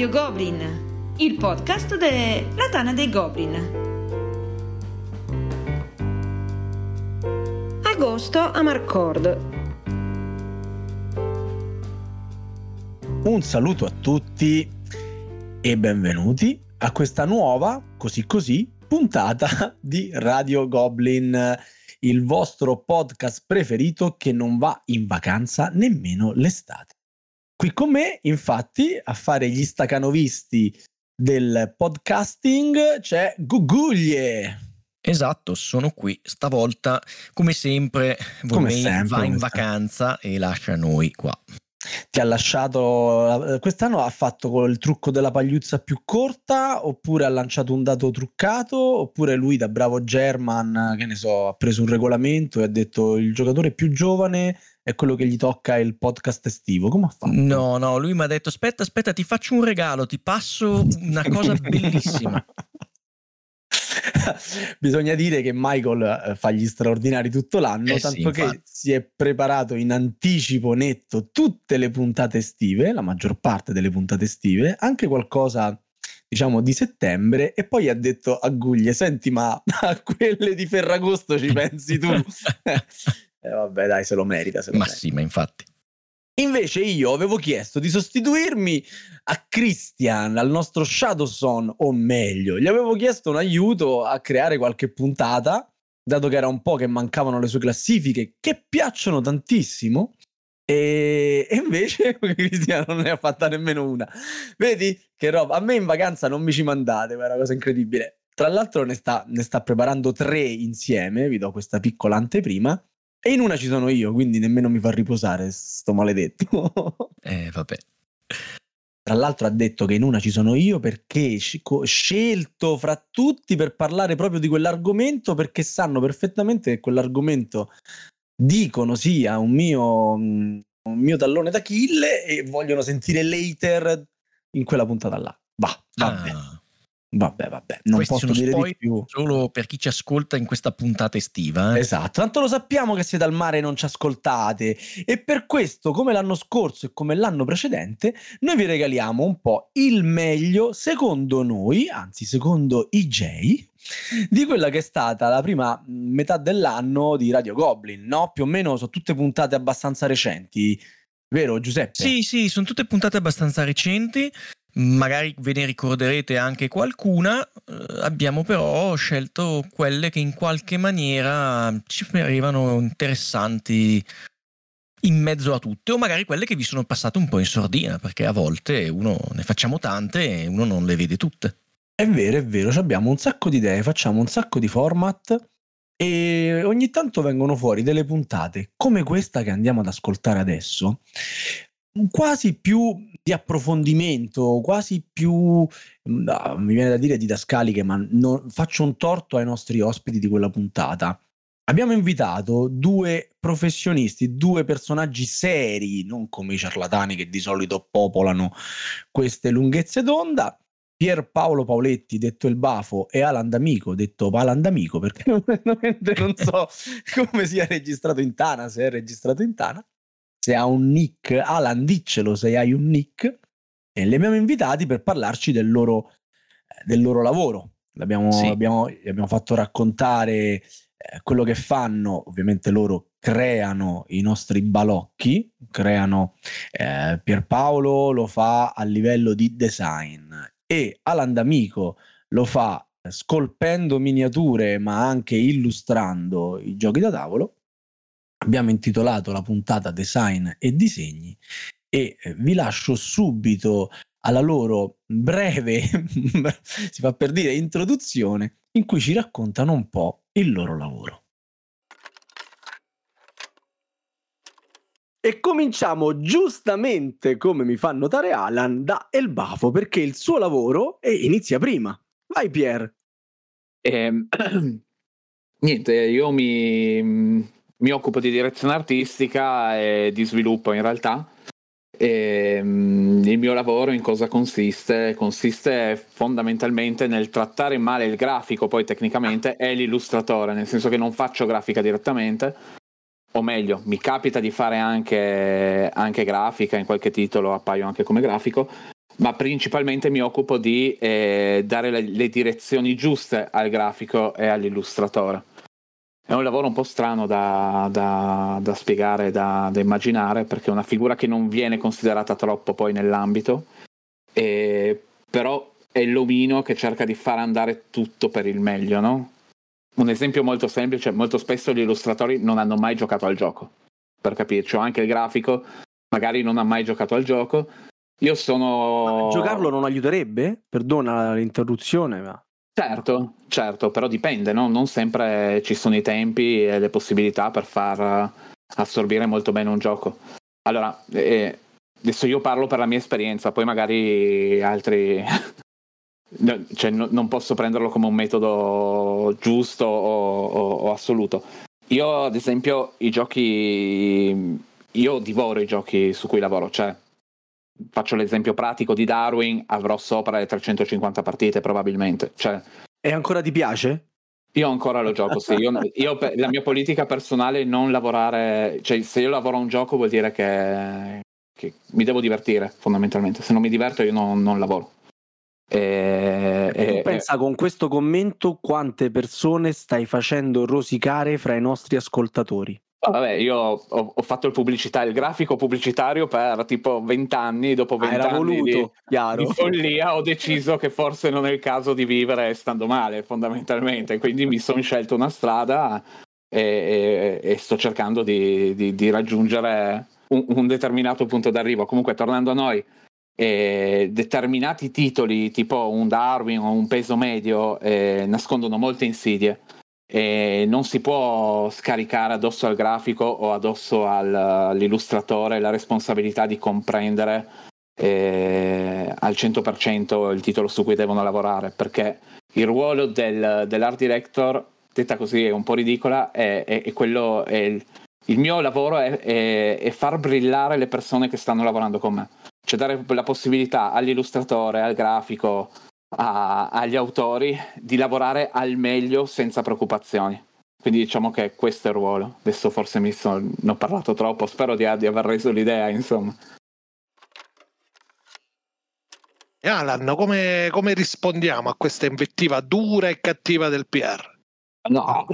Radio Goblin, il podcast della Tana dei Goblin. Agosto a Marcord. Un saluto a tutti e benvenuti a questa nuova, così così, puntata di Radio Goblin, il vostro podcast preferito che non va in vacanza nemmeno l'estate. Qui con me, infatti, a fare gli stacanovisti del podcasting c'è Guguglie. Esatto, sono qui. Stavolta, come sempre, Come Vormei sempre, va in vacanza e lascia noi qua. Ti ha lasciato quest'anno ha fatto col trucco della pagliuzza più corta oppure ha lanciato un dato truccato oppure lui da bravo German che ne so ha preso un regolamento e ha detto il giocatore più giovane è quello che gli tocca il podcast estivo come ha fatto? No, no, lui mi ha detto aspetta, aspetta, ti faccio un regalo, ti passo una cosa bellissima. Bisogna dire che Michael eh, fa gli straordinari tutto l'anno, Eh sì, tanto che infatti. si è preparato in anticipo netto tutte le puntate estive, la maggior parte delle puntate estive, anche qualcosa diciamo di settembre e poi ha detto a Guglie, senti ma a quelle di Ferragosto ci pensi tu? Eh, vabbè dai, se lo merita, se lo Ma merita. sì, ma infatti. Invece io avevo chiesto di sostituirmi a Christian, al nostro Shadowson, o meglio, gli avevo chiesto un aiuto a creare qualche puntata, dato che era un po' che mancavano le sue classifiche, che piacciono tantissimo. E, e invece Cristian non ne ha fatta nemmeno una. Vedi che roba? A me in vacanza non mi ci mandate, ma è una cosa incredibile. Tra l'altro ne sta, ne sta preparando tre insieme, vi do questa piccola anteprima. E in una ci sono io, quindi nemmeno mi fa riposare, sto maledetto. Eh, vabbè. Tra l'altro ha detto che in una ci sono io perché co- scelto fra tutti per parlare proprio di quell'argomento perché sanno perfettamente che quell'argomento dicono sia un mio, un mio tallone d'Achille e vogliono sentire later in quella puntata là. Va, vabbè, Ah, vabbè, vabbè, non Questi posso dire di più. solo per chi ci ascolta in questa puntata estiva. eh. Esatto, tanto lo sappiamo che siete al mare e non ci ascoltate e per questo, come l'anno scorso e come l'anno precedente, noi vi regaliamo un po' il meglio, secondo noi, anzi secondo IJ, di quella che è stata la prima metà dell'anno di Radio Goblin, no? Più o meno sono tutte puntate abbastanza recenti, vero Giuseppe? Sì, sì, sono tutte puntate abbastanza recenti. Magari ve ne ricorderete anche qualcuna. eh, abbiamo però scelto quelle che in qualche maniera ci parevano interessanti in mezzo a tutte, o magari quelle che vi sono passate un po' in sordina, perché a volte uno ne facciamo tante e uno non le vede tutte. È vero, è vero, abbiamo un sacco di idee, facciamo un sacco di format e ogni tanto vengono fuori delle puntate come questa che andiamo ad ascoltare adesso, quasi più di approfondimento, quasi più, no, mi viene da dire didascaliche, ma non- faccio un torto ai nostri ospiti di quella puntata. Abbiamo invitato due professionisti, due personaggi seri, non come i ciarlatani che di solito popolano queste lunghezze d'onda. Pierpaolo Paoletti, detto il Bafo, e Alan D'Amico, detto Palan D'Amico, perché non so come sia registrato in Tana, se è registrato in Tana. Se ha un nick, Alan, diccelo se hai un nick. E li abbiamo invitati per parlarci del loro, eh, del loro lavoro. L'abbiamo, Sì. abbiamo, abbiamo fatto raccontare eh, quello che fanno. Ovviamente loro creano i nostri balocchi, creano eh, Pierpaolo lo fa a livello di design e Alan D'Amico lo fa scolpendo miniature ma anche illustrando i giochi da tavolo. Abbiamo intitolato la puntata Design e disegni e eh, vi lascio subito alla loro breve, si fa per dire, introduzione in cui ci raccontano un po' il loro lavoro. E cominciamo giustamente, come mi fa notare Alan, da El Bafo, perché il suo lavoro eh, inizia prima. Vai Pier. Ehm, niente, io mi, mi occupo di direzione artistica e di sviluppo in realtà. Ehm, il mio lavoro in cosa consiste? Consiste fondamentalmente nel trattare male il grafico, poi tecnicamente è l'illustratore, nel senso che non faccio grafica direttamente, o meglio, mi capita di fare anche, anche grafica, in qualche titolo appaio anche come grafico, ma principalmente mi occupo di eh, dare le, le, direzioni giuste al grafico e all'illustratore. È un lavoro un po' strano da, da, da spiegare, da, da, immaginare, perché è una figura che non viene considerata troppo poi nell'ambito, e, però è l'omino che cerca di far andare tutto per il meglio, no? Un esempio molto semplice, molto spesso gli illustratori non hanno mai giocato al gioco, per capirci, o anche il grafico magari non ha mai giocato al gioco. Io sono... Ma giocarlo non aiuterebbe? Perdona l'interruzione, ma... Certo, certo, però dipende, no? non sempre ci sono i tempi e le possibilità per far assorbire molto bene un gioco. Allora, eh, adesso io parlo per la mia esperienza, poi magari altri... cioè, no, non posso prenderlo come un metodo giusto o, o, o assoluto. Io, ad esempio, i giochi... Io divoro i giochi su cui lavoro, cioè faccio l'esempio pratico di Darwin, avrò sopra le 350 partite probabilmente. Cioè, e ancora ti piace? Io ancora lo gioco, sì. Io, io, la mia politica personale è non lavorare, cioè se io lavoro a un gioco vuol dire che, che mi devo divertire fondamentalmente, se non mi diverto io non, non lavoro. E, e, pensa con questo commento quante persone stai facendo rosicare fra i nostri ascoltatori. Vabbè, io ho, ho, fatto il pubblicità, il grafico pubblicitario per tipo 20 anni, dopo 20 ah, anni di, di, follia ho deciso che forse non è il caso di vivere stando male fondamentalmente, quindi mi sono scelto una strada e, e, e sto cercando di, di, di raggiungere un, un, determinato punto d'arrivo. Comunque tornando a noi, eh, determinati titoli tipo un Darwin o un peso medio eh, nascondono molte insidie e non si può scaricare addosso al grafico o addosso al, all'illustratore la responsabilità di comprendere eh, al 100% il titolo su cui devono lavorare perché il ruolo del, dell'art director detta così è un po' ridicola è, è, è quello è il, il, mio lavoro è, far brillare le persone che stanno lavorando con me. Cioè dare la possibilità all'illustratore al grafico a, agli autori di lavorare al meglio senza preoccupazioni. Quindi diciamo che questo è il ruolo. Adesso forse mi sono ho parlato troppo, spero di, di aver reso l'idea, insomma. Alan, come, come, rispondiamo a questa invettiva dura e cattiva del PR? No,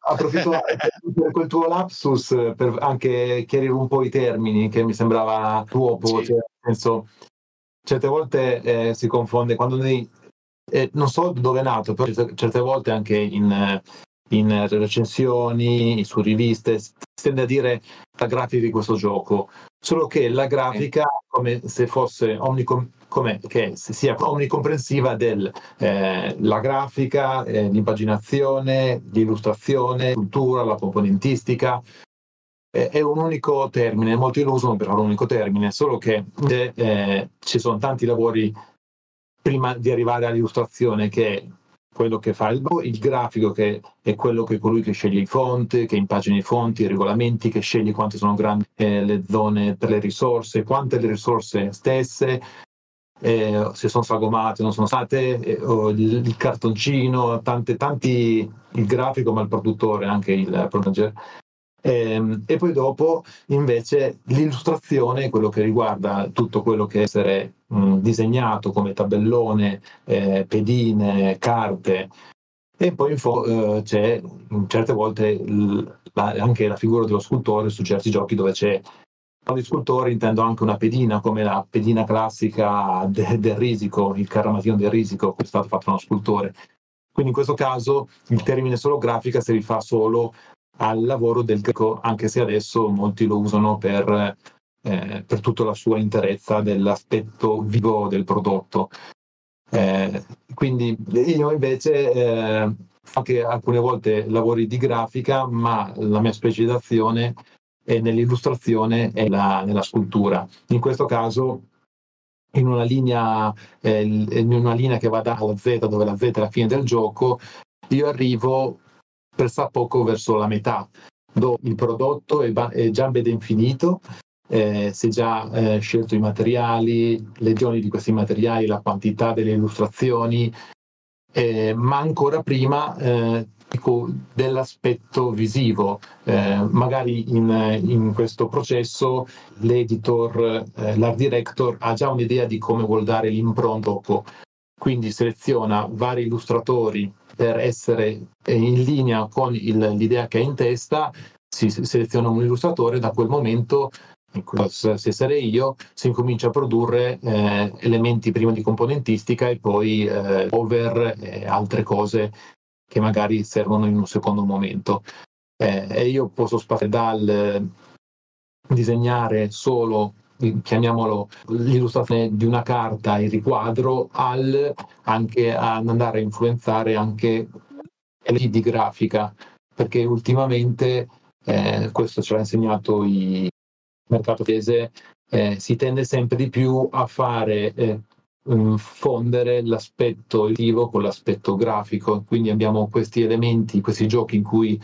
approfitto per quel tuo lapsus per anche chiarire un po' i termini che mi sembrava troppo, sì. cioè, nel senso certe volte eh, si confonde quando noi eh, non so dove è nato, però certe, certe volte anche in, in, recensioni, su riviste, si tende a dire la grafica di questo gioco, solo che la grafica come se fosse omnicom- come, che sia omnicomprensiva della eh, grafica, eh, l'impaginazione, l'illustrazione, la cultura, la componentistica, è un unico termine, molti lo usano per un unico termine, solo che eh, ci sono tanti lavori prima di arrivare all'illustrazione che è quello che fa il, il, grafico, che è quello che è colui che sceglie i fonti, che impagina i fonti, i regolamenti, che sceglie quante sono grandi eh, le zone per le risorse, quante le risorse stesse, eh, se sono sagomate, non sono state, eh, il, il, cartoncino, tante, tanti, il grafico, ma il produttore, anche il manager, e, ehm, e, poi dopo invece l'illustrazione, quello che riguarda tutto quello che essere disegnato come tabellone, eh, pedine, carte. E poi in fo- eh, c'è certe volte l- anche la figura dello scultore su certi giochi dove c'è Quando di scultore intendo anche una pedina come la pedina classica de- del risico, il caramatino del risico, che è stato fatto da uno scultore. Quindi in questo caso il termine solo grafica si rifà solo al lavoro del greco, anche se adesso molti lo usano per, eh, per tutta la sua interezza dell'aspetto vivo del prodotto. Eh, quindi io invece eh, anche alcune volte lavori di grafica, ma la mia specializzazione è nell'illustrazione e la, nella scultura. In questo caso in una linea, eh, in una linea che va dalla Z, dove la Z è la fine del gioco, io arrivo per sa poco verso la metà, dove il prodotto è, è già ben finito, eh, si è già eh, scelto i materiali, le giorni di questi materiali, la quantità delle illustrazioni, eh, ma ancora prima eh, dell'aspetto visivo. Eh, magari in, in, questo processo l'editor, eh, l'art director ha già un'idea di come vuol dare l'impronta dopo, quindi seleziona vari illustratori per essere in linea con il, l'idea che ha in testa, si seleziona un illustratore, da quel momento se sarei io, si incomincia a produrre eh, elementi prima di componentistica e poi eh, over e altre cose che magari servono in un secondo momento. Eh, e io posso spazare dal disegnare solo chiamiamolo l'illustrazione di una carta, il riquadro, al anche ad andare a influenzare anche di grafica, perché ultimamente eh, questo ce l'ha insegnato il mercato tese, eh, si tende sempre di più a fare eh, fondere l'aspetto edivo con l'aspetto grafico, quindi abbiamo questi elementi, questi giochi in cui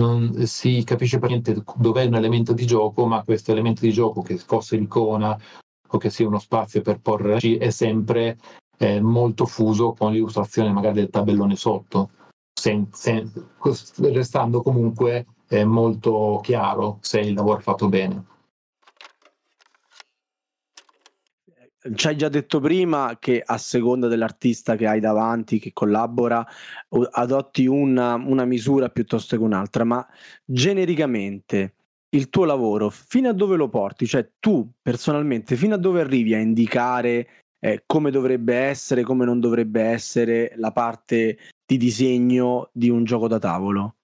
non si capisce per niente dov'è un elemento di gioco, ma questo elemento di gioco, che fosse l'icona o che sia uno spazio per porre è sempre eh, molto fuso con l'illustrazione magari del tabellone sotto, sen, sen, restando comunque eh, molto chiaro se il lavoro è fatto bene. Ci hai già detto prima che a seconda dell'artista che hai davanti, che collabora, adotti una, una misura piuttosto che un'altra, ma genericamente il tuo lavoro fino a dove lo porti? Cioè tu personalmente fino a dove arrivi a indicare eh, come dovrebbe essere, come non dovrebbe essere la parte di disegno di un gioco da tavolo?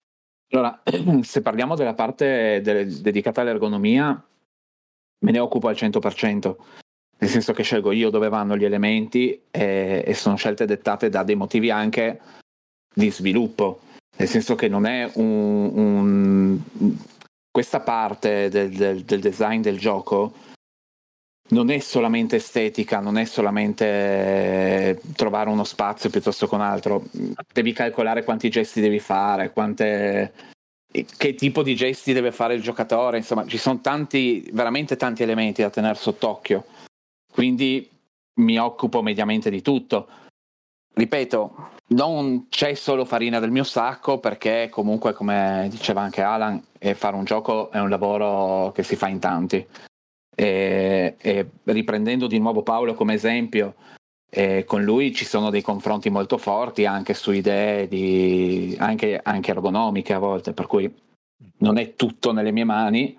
Allora, se parliamo della parte de- dedicata all'ergonomia, me ne occupo al 100% nel senso che scelgo io dove vanno gli elementi e, e sono scelte dettate da dei motivi anche di sviluppo, nel senso che non è un, un questa parte del, del, del, design del gioco non è solamente estetica, non è solamente trovare uno spazio piuttosto che un altro, devi calcolare quanti gesti devi fare, quante, che tipo di gesti deve fare il giocatore, insomma ci sono tanti, veramente tanti elementi da tenere sott'occhio quindi mi occupo mediamente di tutto. Ripeto, non c'è solo farina del mio sacco perché comunque, come diceva anche Alan, fare un gioco è un lavoro che si fa in tanti. E, e riprendendo di nuovo Paolo come esempio, eh, con lui ci sono dei confronti molto forti anche su idee di, anche, anche ergonomiche a volte, per cui non è tutto nelle mie mani,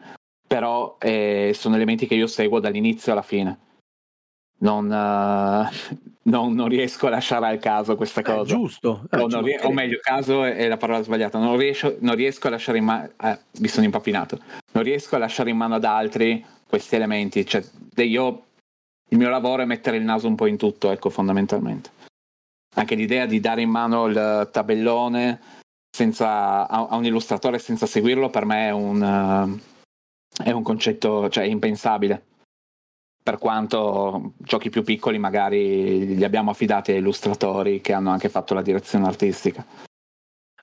però eh, sono elementi che io seguo dall'inizio alla fine non, uh, non, non, riesco a lasciare al caso questa cosa. Eh, giusto. Eh, o, ries- o, meglio, caso è la parola sbagliata. Non riesco, non riesco a lasciare in mano. Eh, mi sono impappinato. Non riesco a lasciare in mano ad altri questi elementi. Cioè, io, il mio lavoro è mettere il naso un po' in tutto, ecco, fondamentalmente. Anche l'idea di dare in mano il tabellone senza, a, a un illustratore senza seguirlo, per me è un, uh, è un concetto cioè, impensabile per quanto giochi più piccoli magari li abbiamo affidati a illustratori che hanno anche fatto la direzione artistica.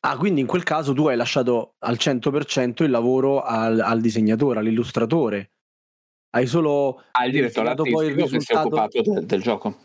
Ah, quindi in quel caso tu hai lasciato al 100% il lavoro al, al disegnatore, all'illustratore. Hai solo al direttore artistico poi il risultato... che si è occupato del, del, gioco.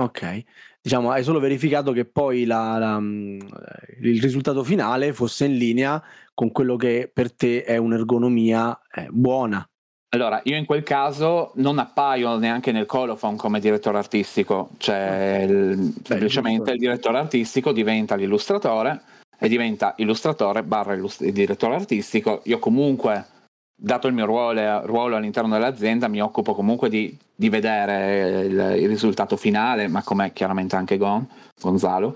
Ok, diciamo hai solo verificato che poi la, la, il risultato finale fosse in linea con quello che per te è un'ergonomia eh, buona. Allora, io in quel caso non appaio neanche nel colophon come direttore artistico, cioè il, Beh, semplicemente il direttore artistico diventa l'illustratore e diventa illustratore barra illust- direttore artistico. Io comunque, dato il mio ruolo, ruolo all'interno dell'azienda, mi occupo comunque di, di vedere il, il, risultato finale, ma come chiaramente anche Gon, Gonzalo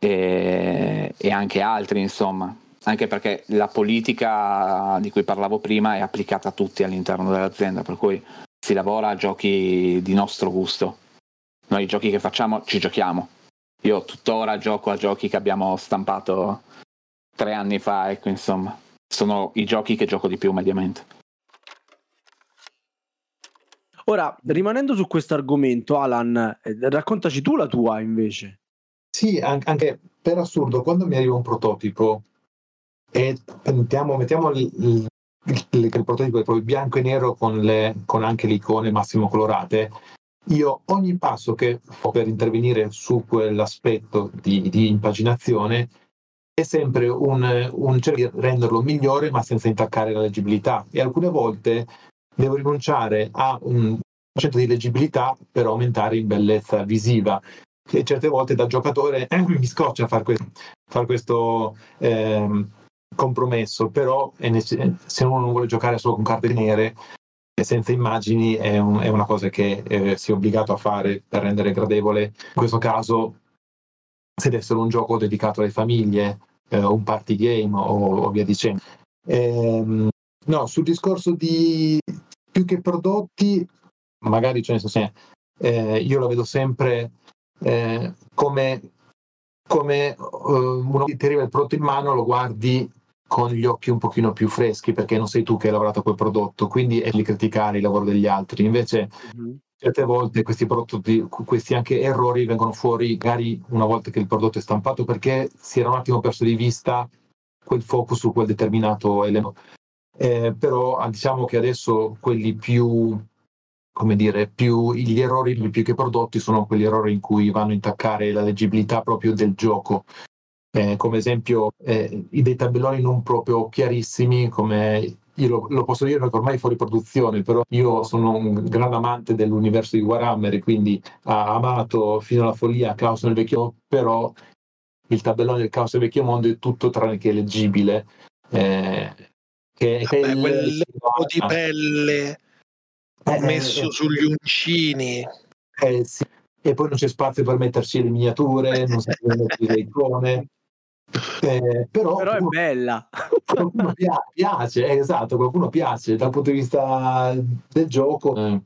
e, e anche altri, insomma anche perché la politica di cui parlavo prima è applicata a tutti all'interno dell'azienda, per cui si lavora a giochi di nostro gusto. Noi i giochi che facciamo ci giochiamo. Io tuttora gioco a giochi che abbiamo stampato tre anni fa, ecco insomma. Sono i giochi che gioco di più mediamente. Ora, rimanendo su questo argomento, Alan, eh, raccontaci tu la tua invece. Sì, anche per assurdo, quando mi arriva un prototipo e mettiamo, mettiamo il, il, il, il, prototipo proprio bianco e nero con, le, con anche le icone massimo colorate. Io ogni passo che ho per intervenire su quell'aspetto di, di impaginazione è sempre un, un cercare di renderlo migliore ma senza intaccare la leggibilità e alcune volte devo rinunciare a un concetto di leggibilità per aumentare in bellezza visiva e certe volte da giocatore eh, mi scoccia fare questo, far questo eh, compromesso però nece- se uno non vuole giocare solo con carte nere senza immagini è, un, è una cosa che eh, si è obbligato a fare per rendere gradevole. In questo caso se deve essere un gioco dedicato alle famiglie eh, un party game o, o via dicendo. Ehm, no sul discorso di più che prodotti magari cioè senso, eh, io lo vedo sempre eh, come, come uh, uno ti arriva il prodotto in mano lo guardi con gli occhi un pochino più freschi perché non sei tu che hai lavorato a quel prodotto quindi è di criticare il lavoro degli altri invece mm-hmm. certe volte questi prodotti questi anche errori vengono fuori magari una volta che il prodotto è stampato perché si era un attimo perso di vista quel focus su quel determinato elemento eh, però ah, diciamo che adesso quelli più come dire, più gli errori più che prodotti sono quegli errori in cui vanno a intaccare la leggibilità proprio del gioco. Eh, come esempio eh, dei tabelloni non proprio chiarissimi, come io lo, lo, posso dire perché ormai è fuori produzione, però io sono un gran amante dell'universo di Warhammer quindi ha amato fino alla follia Caos nel vecchio, però il tabellone del Caos nel vecchio mondo è tutto tranne che leggibile. Eh, che, Vabbè, che quel di pelle eh, messo eh, sugli uncini. Eh, sì. E poi non c'è spazio per metterci le miniature, non si possono mettere le icone. Eh, però, però, è bella. Qualcuno piace, eh, esatto, qualcuno piace dal punto di vista del gioco. Eh,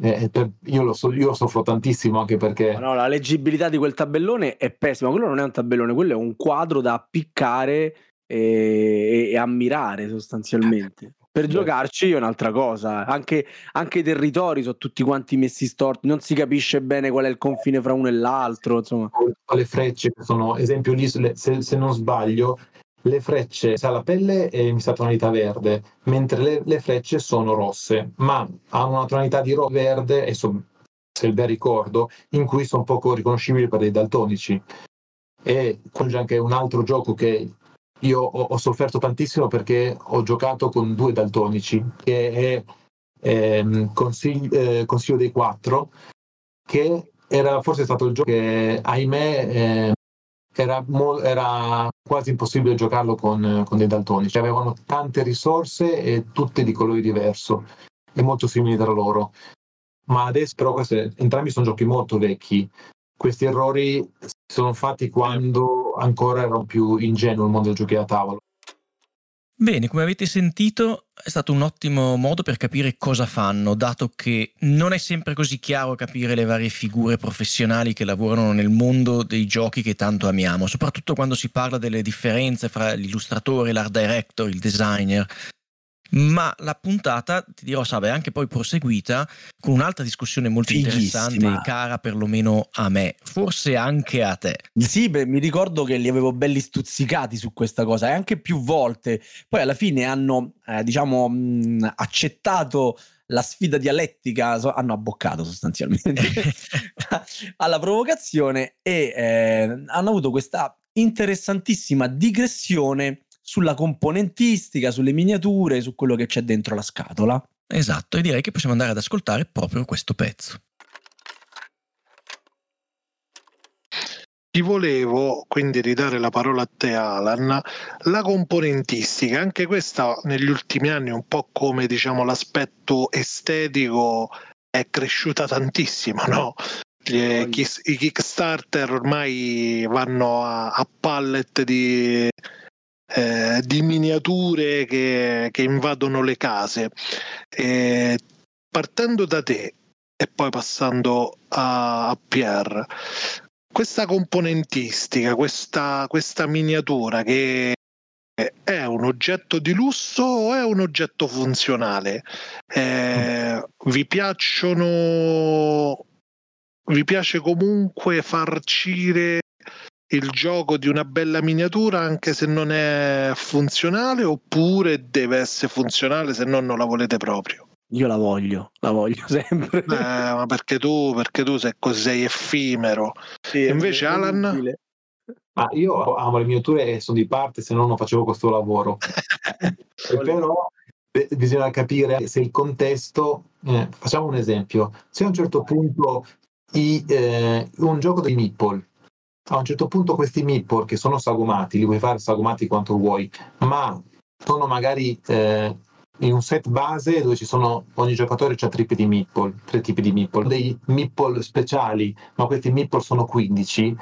eh per, io, lo so, io soffro tantissimo anche perché. No, la leggibilità di quel tabellone è pessima. Quello non è un tabellone, quello è un quadro da appiccare e, e ammirare sostanzialmente. Per giocarci è un'altra cosa, anche, anche, i territori sono tutti quanti messi storti, non si capisce bene qual è il confine fra uno e l'altro. Insomma. Le frecce sono, esempio lì, se, se non sbaglio, le frecce sa la pelle è in tonalità verde, mentre le, le, frecce sono rosse, ma hanno una tonalità di ro- verde, e so, se ben ricordo, in cui sono poco riconoscibili per dei daltonici. E c'è anche un altro gioco che io ho, ho, sofferto tantissimo perché ho giocato con due daltonici, che è ehm, Consiglio, eh, Consiglio dei Quattro, che era forse stato il gioco che, ahimè, eh, era, mo- era, quasi impossibile giocarlo con, con dei daltonici. Avevano tante risorse e tutte di colori diverso e molto simili tra loro. Ma adesso però queste, entrambi sono giochi molto vecchi questi errori sono fatti quando ancora erano più ingenuo il mondo del giochi da tavolo. Bene, come avete sentito è stato un ottimo modo per capire cosa fanno, dato che non è sempre così chiaro capire le varie figure professionali che lavorano nel mondo dei giochi che tanto amiamo, soprattutto quando si parla delle differenze fra l'illustratore, l'art director, il designer, ma la puntata, ti dirò Sabe, è anche poi proseguita con un'altra discussione molto Fighissima. interessante, cara perlomeno a me, forse anche a te. Sì, beh, mi ricordo che li avevo belli stuzzicati su questa cosa e anche più volte. Poi alla fine hanno, eh, diciamo, mh, accettato la sfida dialettica, so, hanno abboccato sostanzialmente alla provocazione e eh, hanno avuto questa interessantissima digressione sulla componentistica, sulle miniature, su quello che c'è dentro la scatola. Esatto, e direi che possiamo andare ad ascoltare proprio questo pezzo. Ti volevo quindi ridare la parola a te, Alan. La componentistica, anche questa negli ultimi anni, un po' come diciamo l'aspetto estetico, è cresciuta tantissimo, no? I Kickstarter ormai vanno a, a pallet di eh, di miniature che, che, invadono le case. E partendo da te e poi passando a, a Pierre, questa componentistica, questa, questa miniatura che è un oggetto di lusso o è un oggetto funzionale? Eh, vi piacciono vi piace comunque farcire il gioco di una bella miniatura anche se non è funzionale oppure deve essere funzionale se no non la volete proprio? Io la voglio, la voglio sempre. Eh, ma perché tu, perché tu sei così sei effimero. Sì, Invece Alan... Ma io amo le miniature e sono di parte, se no non facevo questo lavoro. Però eh, bisogna capire se il contesto, eh, facciamo un esempio, se a un certo punto i, eh, un gioco dei meeple, a un certo punto questi meeple che sono sagomati, li puoi fare sagomati quanto vuoi, ma sono magari eh, in un set base dove ci sono ogni giocatore ha tre tipi di meeple, tre tipi di meeple, dei meeple speciali, ma questi meeple sono 15.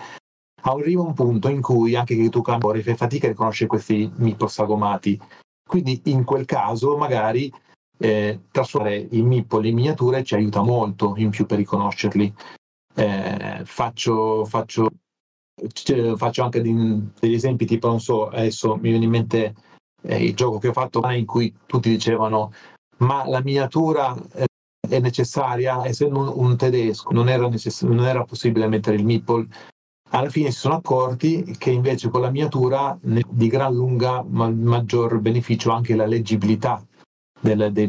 Arriva un punto in cui anche che tu campi fai fatica a riconoscere questi meeple sagomati. Quindi in quel caso magari eh, trasformare i meeple in miniature ci aiuta molto in più per riconoscerli. Eh, faccio, faccio, faccio anche degli esempi tipo, non so, adesso mi viene in mente eh, il gioco che ho fatto in cui tutti dicevano ma la miniatura eh, è necessaria, essendo un, un tedesco non era, necess- non era, possibile mettere il meeple, alla fine si sono accorti che invece con la miniatura di gran lunga ma- maggior beneficio anche la leggibilità delle, dei,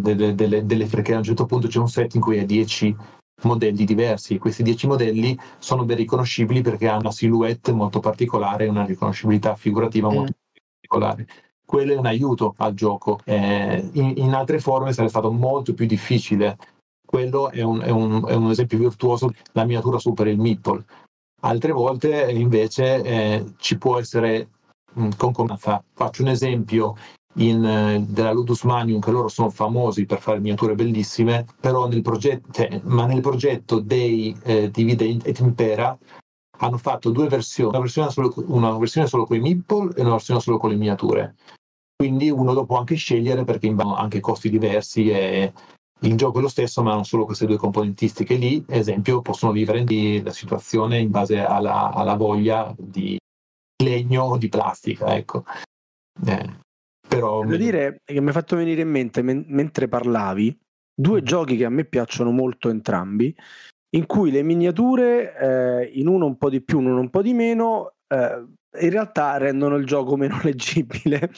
delle, delle, delle, perché a un certo punto c'è un set in cui hai 10 modelli diversi. Questi 10 modelli sono ben riconoscibili perché hanno una silhouette molto particolare e una riconoscibilità figurativa molto mm. particolare quello è un aiuto al gioco. Eh, in, in, altre forme sarebbe stato molto più difficile. Quello è un, è un, è un esempio virtuoso, la miniatura supera il meeple. Altre volte invece eh, ci può essere mh, concomitanza. Faccio un esempio in, eh, della Ludus Magnum che loro sono famosi per fare miniature bellissime, però nel progetto, cioè, ma nel progetto dei eh, Divide et Impera hanno fatto due versioni, una versione, solo, una versione solo con i meeple e una versione solo con le miniature. Quindi uno lo può anche scegliere perché hanno anche costi diversi e il gioco è lo stesso, ma hanno solo queste due componentistiche lì. Esempio, possono vivere la situazione in base alla, alla voglia di legno o di plastica. Ecco. Eh, però Devo dire che mi hai fatto venire in mente men- mentre parlavi due giochi che a me piacciono molto entrambi in cui le miniature, eh, in uno un po' di più, in uno un po' di meno, eh, in realtà rendono il gioco meno leggibile.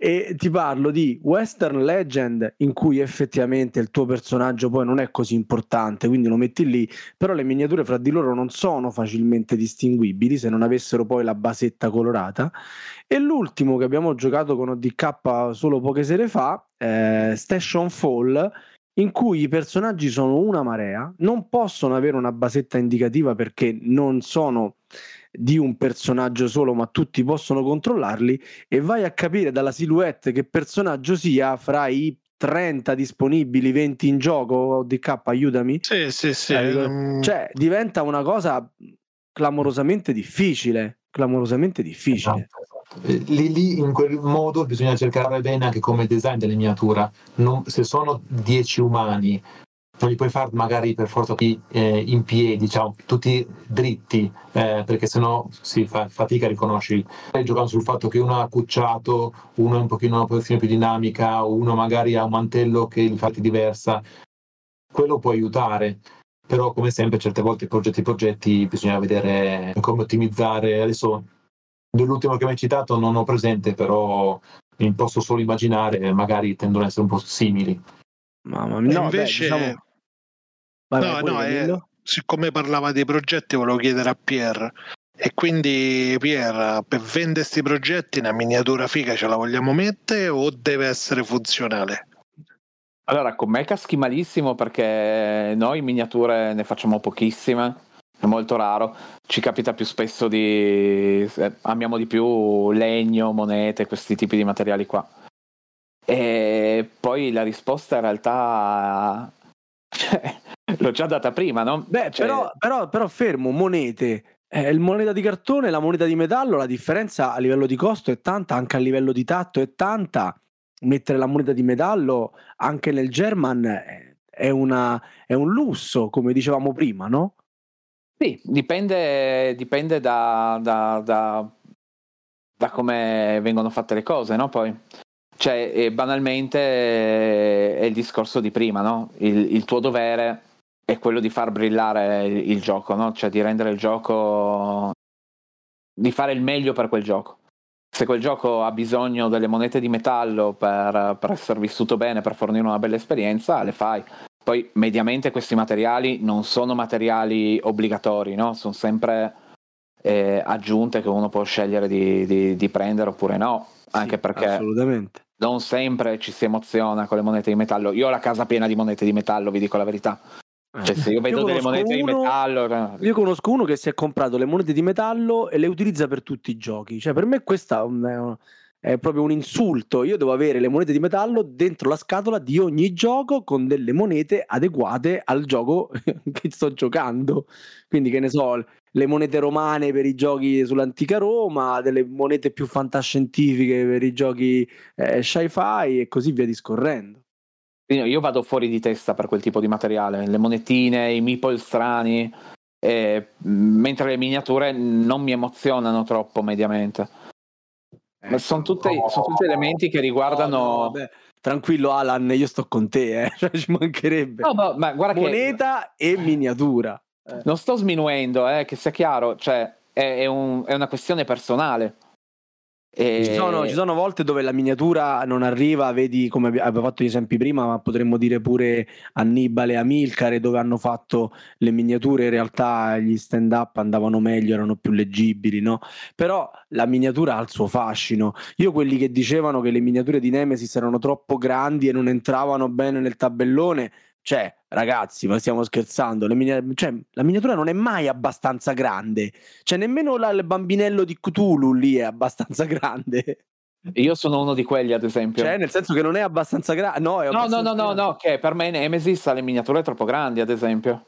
E ti parlo di Western Legend in cui effettivamente il tuo personaggio poi non è così importante, quindi lo metti lì, però le miniature fra di loro non sono facilmente distinguibili se non avessero poi la basetta colorata. E l'ultimo che abbiamo giocato con ODK solo poche sere fa, eh, Station Fall, in cui i personaggi sono una marea, non possono avere una basetta indicativa perché non sono di un personaggio solo, ma tutti possono controllarli e vai a capire dalla silhouette che personaggio sia fra i 30 disponibili, 20 in gioco, DK aiutami. Sì, sì, sì. Eh, cioè diventa una cosa clamorosamente difficile, clamorosamente difficile. Esatto. Lì, lì, in quel modo bisogna cercare bene anche come design delle. Non, se sono 10 umani, non li puoi fare magari per forza eh, in piedi, diciamo, tutti dritti, eh, perché sennò si fa fatica a riconoscerli. Giocando sul fatto che uno ha accucciato, uno è un pochino in una posizione più dinamica, uno magari ha un mantello che gli fa diversa, quello può aiutare. Però come sempre certe volte progetti progetti bisogna vedere come ottimizzare. Adesso dell'ultimo che mi hai citato non ho presente, però mi posso solo immaginare, magari tendono ad essere un po' simili. Mamma mia, no, invece... Beh, diciamo... Vai, no, no, eh, siccome parlava dei progetti volevo chiedere a Pier e quindi Pier, per vendere questi progetti una miniatura figa ce la vogliamo mettere o deve essere funzionale? Allora, con me caschi malissimo perché noi miniature ne facciamo pochissime è molto raro. Ci capita più spesso di. Eh, amiamo di più legno, monete, questi tipi di materiali qua. E poi la risposta in realtà. Cioè, l'ho già data prima, no? Beh, cioè... però, però, però, fermo, monete. Eh, il moneta di cartone e la moneta di metallo, la differenza a livello di costo è tanta, anche a livello di tatto è tanta. Mettere la moneta di metallo anche nel German è, una, è un lusso, come dicevamo prima, no? Sì, dipende, dipende da, da, da, da, come vengono fatte le cose, no? Poi, cioè, banalmente eh, è il discorso di prima, no? Il, il, tuo dovere è quello di far brillare il, il gioco, no? Cioè di rendere il gioco, di fare il meglio per quel gioco. Se quel gioco ha bisogno delle monete di metallo per, per essere vissuto bene, per fornire una bella esperienza, le fai. Poi mediamente questi materiali non sono materiali obbligatori, no? Sono sempre eh, aggiunte che uno può scegliere di, di, di prendere oppure no, anche Sì, perché assolutamente. non sempre ci si emoziona con le monete di metallo. Io ho la casa piena di monete di metallo, vi dico la verità. Cioè, se io vedo delle conosco monete di uno- metallo, Io conosco uno che si è comprato le monete di metallo e le utilizza per tutti i giochi. Cioè, per me questa è, un- è proprio un insulto. Io devo avere le monete di metallo dentro la scatola di ogni gioco con delle monete adeguate al gioco che sto giocando. Quindi, che ne so, le monete romane per i giochi sull'antica Roma, delle monete più fantascientifiche per i giochi eh, sci-fi e così via discorrendo. Io vado fuori di testa per quel tipo di materiale, le monetine, i meeple strani, eh, mentre le miniature non mi emozionano troppo mediamente. Ma sono, tutte- no. sono tutti elementi che riguardano... No, no. Tranquillo Alan, io sto con te, eh. cioè, ci mancherebbe. No, ma, ma guarda che Moneta e miniatura. Eh. non sto sminuendo, eh, che sia chiaro, cioè è, è un- è una questione personale. E- Ci sono, ci sono volte dove la miniatura non arriva, vedi come abbi- abbiamo fatto gli esempi prima, ma potremmo dire pure Annibale e Amilcare, dove hanno fatto le miniature, in realtà gli stand up andavano meglio, erano più leggibili, no? Però la miniatura ha il suo fascino. Io quelli che dicevano che le miniature di Nemesis erano troppo grandi e non entravano bene nel tabellone, cioè, ragazzi, ma stiamo scherzando, le minia- cioè, la miniatura non è mai abbastanza grande, cioè nemmeno la- il bambinello di Cthulhu lì è abbastanza grande. Io sono uno di quelli, ad esempio. Cioè, nel senso che non è abbastanza grande. No, no, no, no, no, no, che per me Nemesis ha le miniature troppo grandi, ad esempio.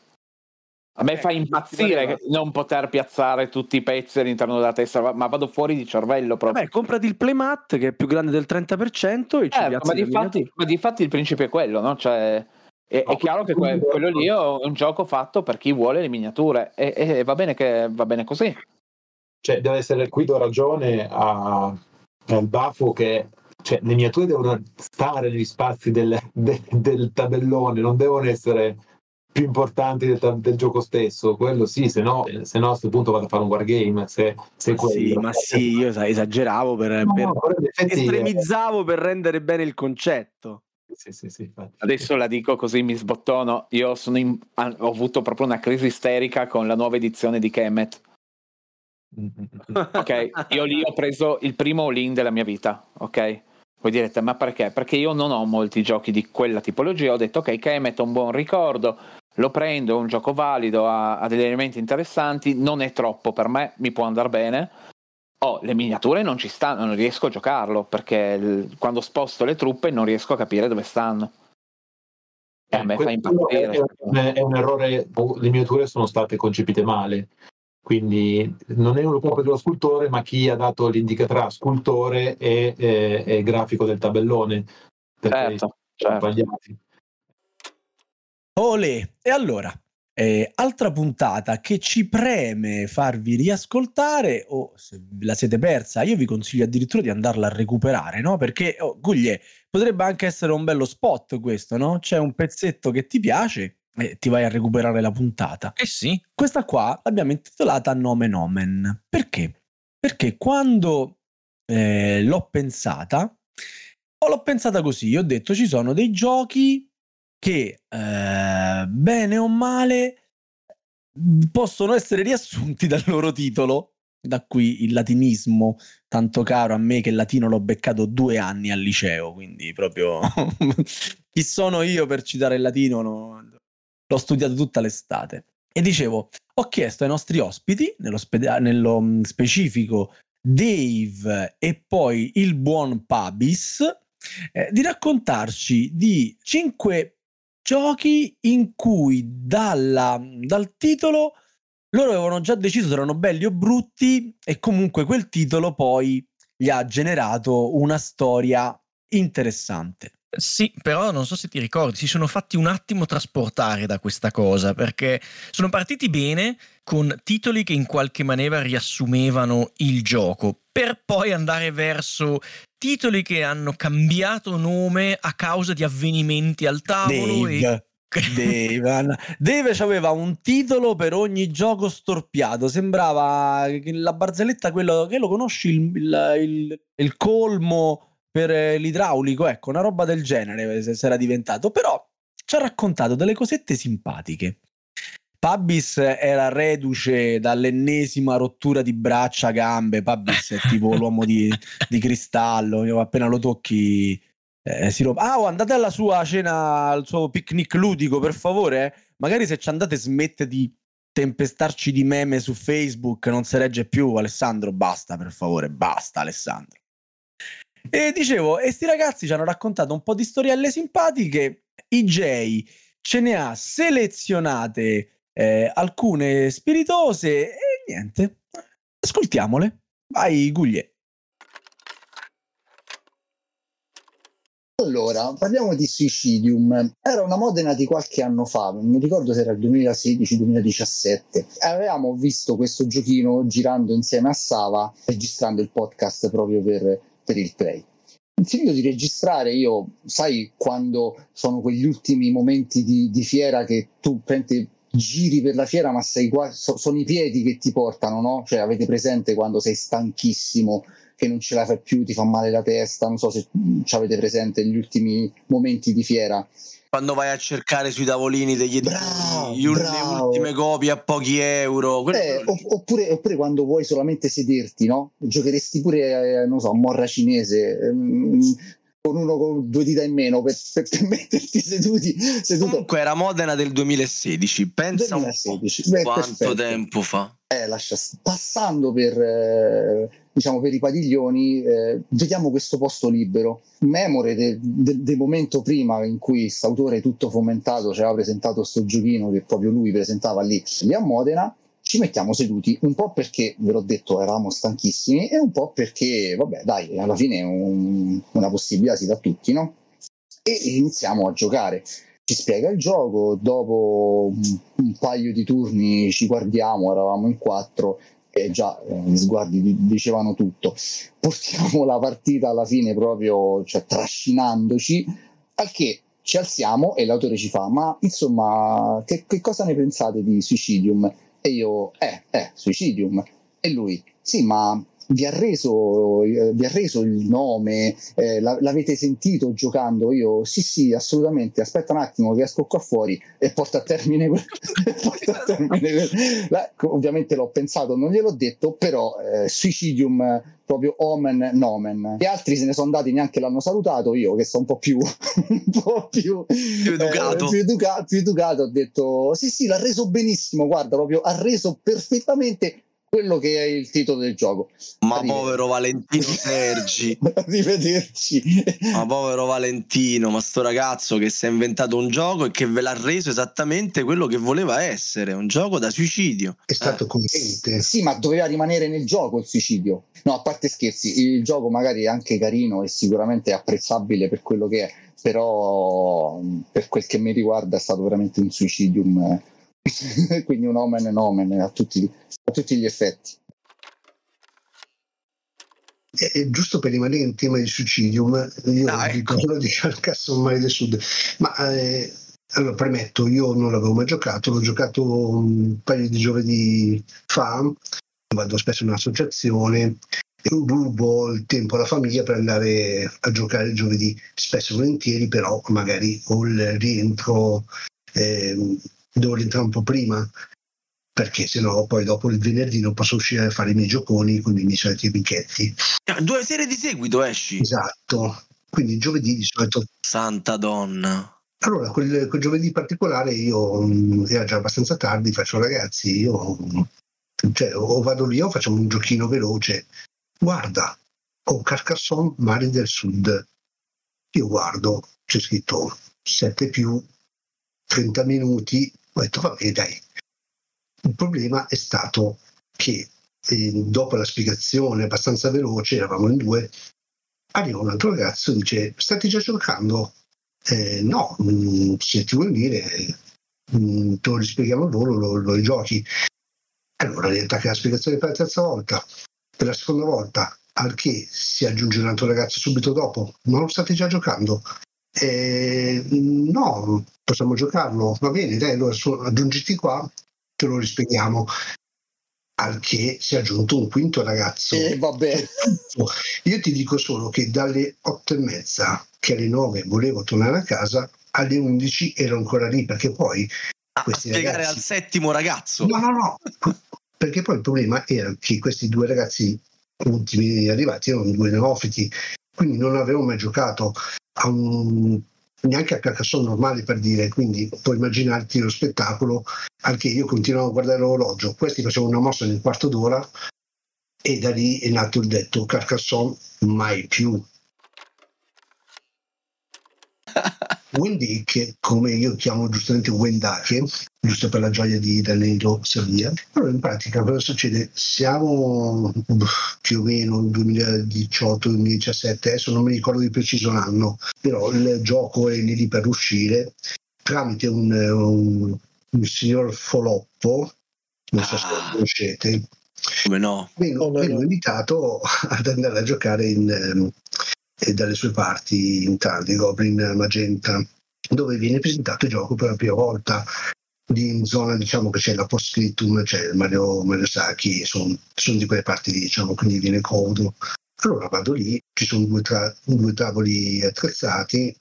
A me Eh, fa impazzire non poter piazzare tutti i pezzi all'interno della testa, ma vado fuori di cervello proprio. Vabbè, comprati il playmat che è più grande del 30% e ci Certo, piazzi ma, le di fatti, miniature. ma di fatti il principio è quello, no? Cioè, è, è chiaro che que- quello lì è un gioco fatto per chi vuole le miniature e, e va, bene che, va bene così. Cioè, deve essere qui do ragione a- al Bafo che cioè, le miniature devono stare negli spazi del, de- del tabellone, non devono essere più importanti del, del gioco stesso. Quello sì, se no, se no a questo punto vado a fare un wargame. Se, se Ma sì, ma sì, io sa- esageravo per, No, per- no, effetti, estremizzavo per rendere bene il concetto. Sì, sì, sì. Adesso la dico così, mi sbottono. Io in- ho avuto proprio una crisi isterica con la nuova edizione di Kemet. Ok, io lì ho preso il primo all-in della mia vita, ok? Voi direte, ma perché? Perché io non ho molti giochi di quella tipologia. Ho detto, ok, Kemet è un buon ricordo, lo prendo, è un gioco valido, ha, ha degli elementi interessanti, non è troppo per me, mi può andare bene. Oh, le miniature non ci stanno, non riesco a giocarlo perché il- quando sposto le truppe non riesco a capire dove stanno. E a me fa Questo impazzire. È, un- è un errore, le miniature sono state concepite male. Quindi non è un colpa dello scultore, ma chi ha dato l'indicazione tra scultore e, e- e grafico del tabellone. Perché Certo, certo. sbagliati. Olè, e allora, eh, altra puntata che ci preme farvi riascoltare o se la siete persa, io vi consiglio addirittura di andarla a recuperare, no? Perché, oh, Guglie, potrebbe anche essere un bello spot questo, no? C'è un pezzetto che ti piace e ti vai a recuperare la puntata. Eh sì, Questa qua l'abbiamo intitolata Nomen Omen. Perché? Perché quando eh, l'ho pensata, o l'ho pensata così, ho detto ci sono dei giochi che eh, bene o male possono essere riassunti dal loro titolo. Da qui il latinismo tanto caro a me che il latino l'ho beccato due anni al liceo, quindi proprio chi sono io per citare il latino? No, l'ho studiato tutta l'estate. E dicevo, ho chiesto ai nostri ospiti, nello, speda- nello mh, specifico Dave e poi il buon Pabis, eh, di raccontarci di cinque giochi in cui dalla- dal titolo loro avevano già deciso se erano belli o brutti e comunque quel titolo poi gli ha generato una storia interessante. Sì, però non so se ti ricordi, si sono fatti un attimo trasportare da questa cosa perché sono partiti bene con titoli che in qualche maniera riassumevano il gioco, per poi andare verso titoli che hanno cambiato nome a causa di avvenimenti al tavolo e Dave. Dave, aveva un titolo per ogni gioco storpiato. Sembrava la barzelletta, quello che lo conosci, il, il- il- il colmo per eh, l'idraulico, ecco, una roba del genere se era diventato. Però ci ha raccontato delle cosette simpatiche. Pabis era reduce dall'ennesima rottura di braccia, gambe. Pabis è tipo l'uomo di, di cristallo. Appena lo tocchi, eh, si rompe. Ah, oh, andate alla sua cena, al suo picnic ludico, per favore. Magari se ci andate, smette di tempestarci di meme su Facebook. Non si regge più. Alessandro, basta, per favore, basta, Alessandro. E dicevo, e sti ragazzi ci hanno raccontato un po' di storielle simpatiche. IJ ce ne ha selezionate eh, alcune spiritose e niente, ascoltiamole. Vai, Guglie. Allora, parliamo di Suicidium. Era una Modena di qualche anno fa, non mi ricordo se era il 2016-2017. Avevamo visto questo giochino girando insieme a Sava, registrando il podcast proprio per, per il play. Finito di registrare, io sai quando sono quegli ultimi momenti di, di fiera che tu prendi giri per la fiera, ma sei qua, so, sono i piedi che ti portano, no? Cioè, avete presente quando sei stanchissimo, che non ce la fai più, ti fa male la testa, non so se ci avete presente gli ultimi momenti di fiera. Quando vai a cercare sui tavolini degli editori le ultime copie a pochi euro. Eh, oppure, oppure, quando vuoi solamente sederti, no? Giocheresti pure, eh, non so, a morra cinese. Con uno con due dita in meno per, per, per metterti seduti seduto. comunque era Modena del 2016 pensa 2016. Beh, quanto perfetto. tempo fa eh, lascia, passando per, eh, diciamo, per i padiglioni eh, vediamo questo posto libero memore del de, de momento prima in cui questo autore tutto fomentato ci aveva presentato questo giochino che proprio lui presentava lì, lì a Modena ci mettiamo seduti un po' perché, ve l'ho detto, eravamo stanchissimi e un po' perché, vabbè, dai, alla fine un, una possibilità si dà a tutti, no? E iniziamo a giocare. Ci spiega il gioco, dopo un, un paio di turni ci guardiamo, eravamo in quattro e già eh, gli sguardi dicevano tutto. Portiamo la partita alla fine proprio, cioè trascinandoci, al che ci alziamo e l'autore ci fa, ma insomma, che, che cosa ne pensate di Suicidium? E io, eh, eh, Suicidium. E lui, sì, ma vi ha reso, eh, vi ha reso il nome, eh, l'avete sentito giocando? Io sì sì assolutamente, aspetta un attimo che esco qua fuori e porto a termine, porto a termine la, ovviamente l'ho pensato, non gliel'ho detto, però eh, Suicidium proprio omen nomen. Gli altri se ne sono andati, neanche l'hanno salutato. Io, che sono un po' più, un po' più, più educato. Eh, più, educa- più educato, ho detto: Sì, sì, l'ha reso benissimo. Guarda, proprio ha reso perfettamente quello che è il titolo del gioco. Ma Arrivederci. povero Valentino Sergi. Arrivederci. Ma povero Valentino, ma sto ragazzo che si è inventato un gioco e che ve l'ha reso esattamente quello che voleva essere, un gioco da suicidio. È stato eh. contente. Sì, ma doveva rimanere nel gioco il suicidio. No, a parte scherzi, il gioco magari è anche carino e sicuramente apprezzabile per quello che è, però per quel che mi riguarda è stato veramente un suicidium quindi un omen e omen a tutti, a tutti gli effetti. E, giusto per rimanere in tema di suicidium, io ah, ecco. dico di Carcassonne del Sud, ma eh, allora premetto, io non l'avevo mai giocato, l'ho giocato un paio di giovedì fa, vado spesso in un'associazione e rubo il tempo alla famiglia per andare a giocare il giovedì, spesso e volentieri, però magari ho il rientro eh, devo rientrare un po' prima perché sennò poi dopo il venerdì non posso uscire a fare i miei gioconi con i miei soliti amichetti. Ah, due sere di seguito esci? Esatto, quindi giovedì di solito... Santa donna. Allora, quel, quel giovedì particolare io mm, era già abbastanza tardi, faccio ragazzi, io cioè, o vado lì o facciamo un giochino veloce. Guarda, ho Carcassonne Mari del Sud. Io guardo, c'è scritto 7 più 30 minuti, ho detto vabbè dai. Il problema è stato che eh, dopo la spiegazione abbastanza veloce, eravamo in due, arriva un altro ragazzo e dice state già giocando? Eh, no, mh, mm, se ti vuol dire mh, mm, te lo rispieghiamo al volo, lo, lo giochi. Allora diventa che la spiegazione per la terza volta, per la seconda volta, al che si aggiunge un altro ragazzo subito dopo, ma lo state già giocando? Eh, no, possiamo giocarlo, va bene, dai, allora aggiungiti qua, te lo rispieghiamo. Al che si è aggiunto un quinto ragazzo. Eh, vabbè. Io ti dico solo che dalle otto e mezza, che alle nove volevo tornare a casa, alle undici ero ancora lì perché poi A questi spiegare ragazzi- al settimo ragazzo. No, no, no, perché poi il problema era che questi due ragazzi ultimi arrivati erano due neofiti, quindi non avevano mai giocato a un neanche a Carcassonne normale per dire, quindi puoi immaginarti lo spettacolo, anche io continuavo a guardare l'orologio, questi facevano una mossa nel quarto d'ora e da lì è nato il detto Carcassonne mai più. Wendick, come io chiamo giustamente Wendake, giusto per la gioia di Danilo Savia. Allora, in pratica, cosa succede? Siamo più o meno nel 2018-2017, adesso non mi ricordo di preciso l'anno, però il gioco è lì lì per uscire tramite un, un, un signor Foloppo, non so se lo Ah. conoscete, Come no? vengo, Come vengo no? invitato ad andare a giocare in, eh, dalle sue parti in tardi, Goblin Magenta, dove viene presentato il gioco per la prima volta in zona diciamo che c'è la post-scriptum, c'è il Mario, Mario Sacchi, sono, sono di quelle parti lì, diciamo, quindi viene comodo. Allora vado lì, ci sono due, tra- due tavoli attrezzati,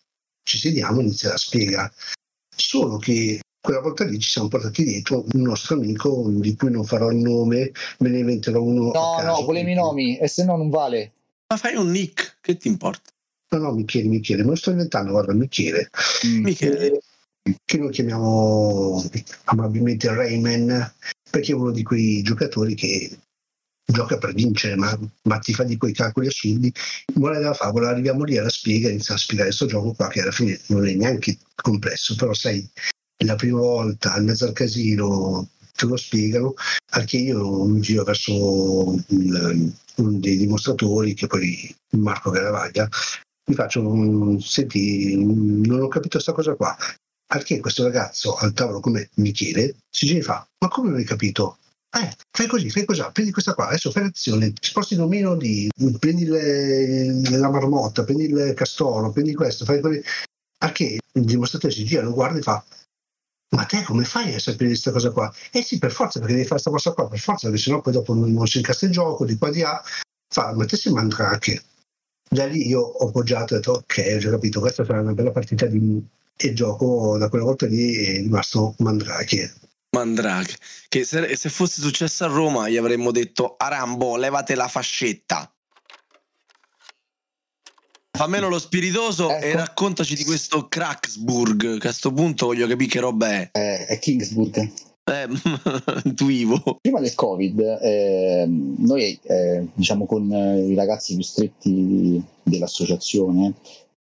ci sediamo e inizia la spiega. Solo che quella volta lì ci siamo portati dietro un nostro amico di cui non farò il nome, me ne inventerò uno. No, no, volemi i nomi, e se no non vale. Ma fai un nick, che ti importa? No, no, Michele, Michele, me lo sto inventando, guarda, Michele. Michele. Che noi chiamiamo amabilmente Rayman, perché è uno di quei giocatori che gioca per vincere, ma, ma ti fa di quei calcoli assurdi. Morale della favola, arriviamo lì alla spiega, inizia a spiegare questo gioco qua, che alla fine non è neanche complesso, però sai, la prima volta in mezzo al casino te lo spiegano, anche io mi giro verso il- dei dimostratori, che poi Marco Garavaglia, mi faccio un senti, non ho capito questa cosa qua. Al che questo ragazzo al tavolo come Michele si gira e fa: Ma come non hai capito? Eh, fai così, fai così, prendi questa qua, adesso fai l'azione, sposti il nomino di, prendi le- la marmotta, prendi il castoro, prendi questo, fai quelli. Al che il dimostratore si gira, lo guarda e fa: Ma te come fai a sapere questa cosa qua? Eh sì, per forza, perché devi fare questa cosa qua, per forza, perché sennò poi dopo non, non si incassa il gioco, di qua di là. Fa, ma te sei mandrache. Da lì io ho appoggiato e ho detto, ok, ho già capito, questa sarà una bella partita di... e gioco da quella volta lì è rimasto mandrache. Mandrake. Che se, se fosse successo a Roma gli avremmo detto Arambo, levate la fascetta. Fammelo lo spiritoso e Ecco. raccontaci di questo Kraksburg. Che a sto punto voglio capire che roba è. Eh, è Kingsburg. Eh, intuivo. Prima del Covid, ehm, noi eh, diciamo con eh, i ragazzi più stretti dell'associazione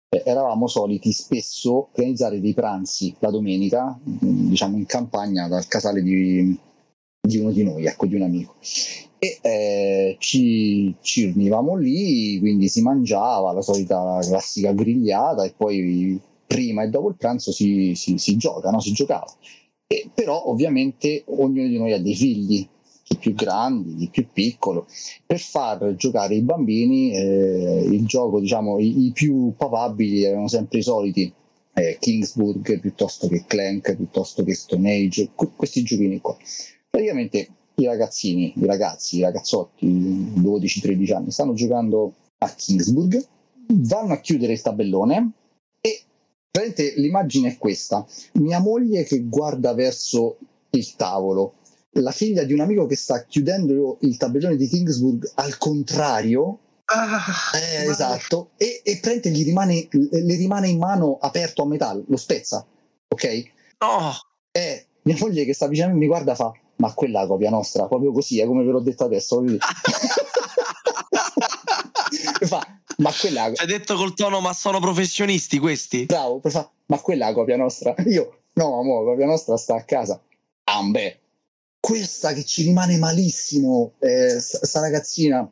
eh, eravamo soliti spesso organizzare dei pranzi la domenica, diciamo in campagna dal casale di, di uno di noi, ecco, di un amico. E eh, ci, ci riunivamo lì, quindi si mangiava la solita classica grigliata e poi prima e dopo il pranzo si, si- si gioca, no? si giocava. E però ovviamente ognuno di noi ha dei figli, chi più grandi, chi più piccolo. Per far giocare i bambini, eh, il gioco, diciamo, i, i più papabili erano sempre i soliti. eh, Kingsburg piuttosto che Clank, piuttosto che Stone Age, que- questi giochini qua. Praticamente i ragazzini, i ragazzi, i ragazzotti, 12-13 anni, stanno giocando a Kingsburg, vanno a chiudere il tabellone e praticamente l'immagine è questa mia moglie che guarda verso il tavolo, la figlia di un amico che sta chiudendo il tabellone di Kingsburg al contrario. Eh, esatto, e, e praticamente gli rimane, le rimane in mano aperto a metà, lo spezza, ok? No, E mia moglie che sta vicino a me mi guarda fa, ma quella copia nostra, proprio così, è come ve l'ho detto adesso. voglio dire." E fa, ma quella hai detto col tono, ma sono professionisti questi? bravo, fa, ma quella copia nostra. Io, no, mo, la copia nostra sta a casa. Ambe, questa che ci rimane malissimo, eh, sta ragazzina,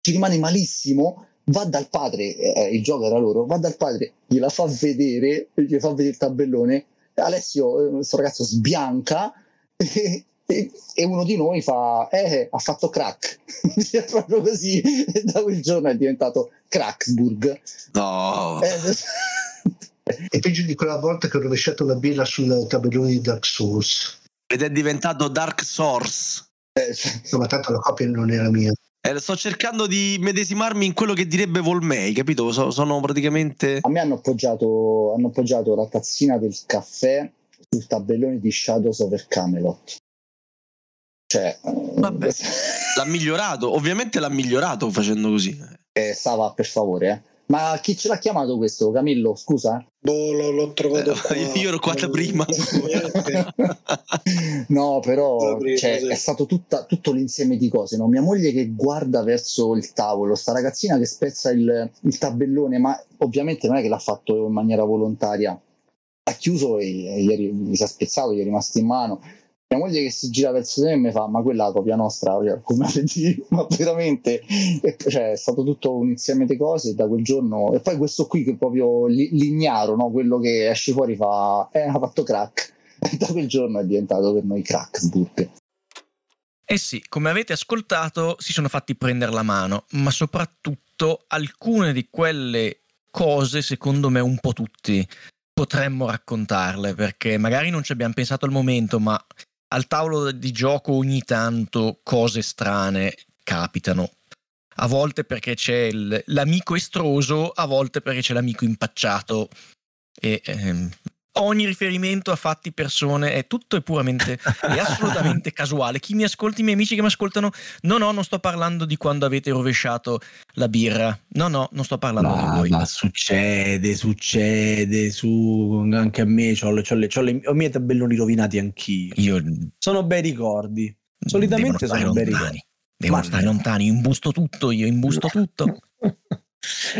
ci rimane malissimo, va dal padre, eh, il gioco era loro, va dal padre, gliela fa vedere, gli fa vedere il tabellone, Alessio, eh, questo ragazzo sbianca e, e- uno di noi fa, eh, ha fatto crack. è proprio così, e da quel giorno è diventato Cracksburg. No. Eh, È peggio di quella volta che ho rovesciato la birra sul tabellone di Dark Souls. Ed è diventato Dark Source. eh, cioè, No, ma tanto la copia non era mia. Eh, sto cercando di medesimarmi in quello che direbbe Volmei, capito? So- sono praticamente. A me hanno appoggiato, hanno appoggiato la tazzina del caffè sul tabellone di Shadows over Camelot. Cioè, Vabbè, l'ha migliorato, ovviamente l'ha migliorato facendo così. eh, stava per favore, eh. Ma chi ce l'ha chiamato questo? Camillo, scusa? Boh, l'ho, l'ho trovato qua. Eh, Io ero qua da prima. no, però prima, cioè, sì. è stato tutta- tutto l'insieme di cose. No? Mia moglie che guarda verso il tavolo, sta ragazzina che spezza il, il tabellone, ma ovviamente non è che l'ha fatto in maniera volontaria. Ha chiuso e, e ieri mi si è spezzato, gli è rimasto in mano. Mia moglie che si gira verso di me e mi fa: Ma quella è la copia nostra, come vedi? Ma veramente e, cioè, è stato tutto un insieme di cose da quel giorno. E poi questo qui che proprio li- l'ignaro, no? quello che esce fuori fa: Eh, ha fatto crack. Da quel giorno è diventato per noi Cracksburg. Eh sì, come avete ascoltato, si sono fatti prendere la mano, ma soprattutto alcune di quelle cose, secondo me, un po' tutti potremmo raccontarle, perché magari non ci abbiamo pensato al momento, ma al tavolo di gioco ogni tanto cose strane capitano. A volte perché c'è l'amico estroso, a volte perché c'è l'amico impacciato. E ehm, ogni riferimento a fatti, persone, è tutto è puramente è assolutamente casuale. Chi mi ascolta, i miei amici che mi ascoltano, no, no, non sto parlando di quando avete rovesciato la birra. No, no, non sto parlando di Ma, voi. ma succede, succede, su, anche a me c'ho, le- c'ho le- c'ho le- ho i miei tabelloni rovinati anch'io. Io Sono bei ricordi. Solitamente sono bei lontani. ricordi. Devono Ma stare no. lontani, imbusto tutto io, imbusto tutto.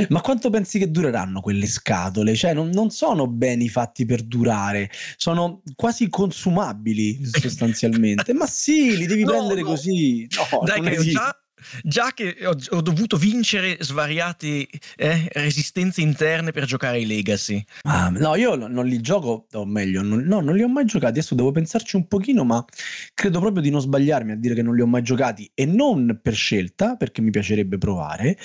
Ma quanto pensi che dureranno quelle scatole? Cioè, non, non sono beni fatti per durare, sono quasi consumabili sostanzialmente. Ma sì, li devi No, prendere no. così. No, Dai, che esiste. già, già che ho, ho dovuto vincere svariate eh, resistenze interne per giocare ai Legacy. Ah, no, io no- non li gioco, o meglio, non, no, non li ho mai giocati. Adesso devo pensarci un pochino, ma credo proprio di non sbagliarmi a dire che non li ho mai giocati e non per scelta, perché mi piacerebbe provare,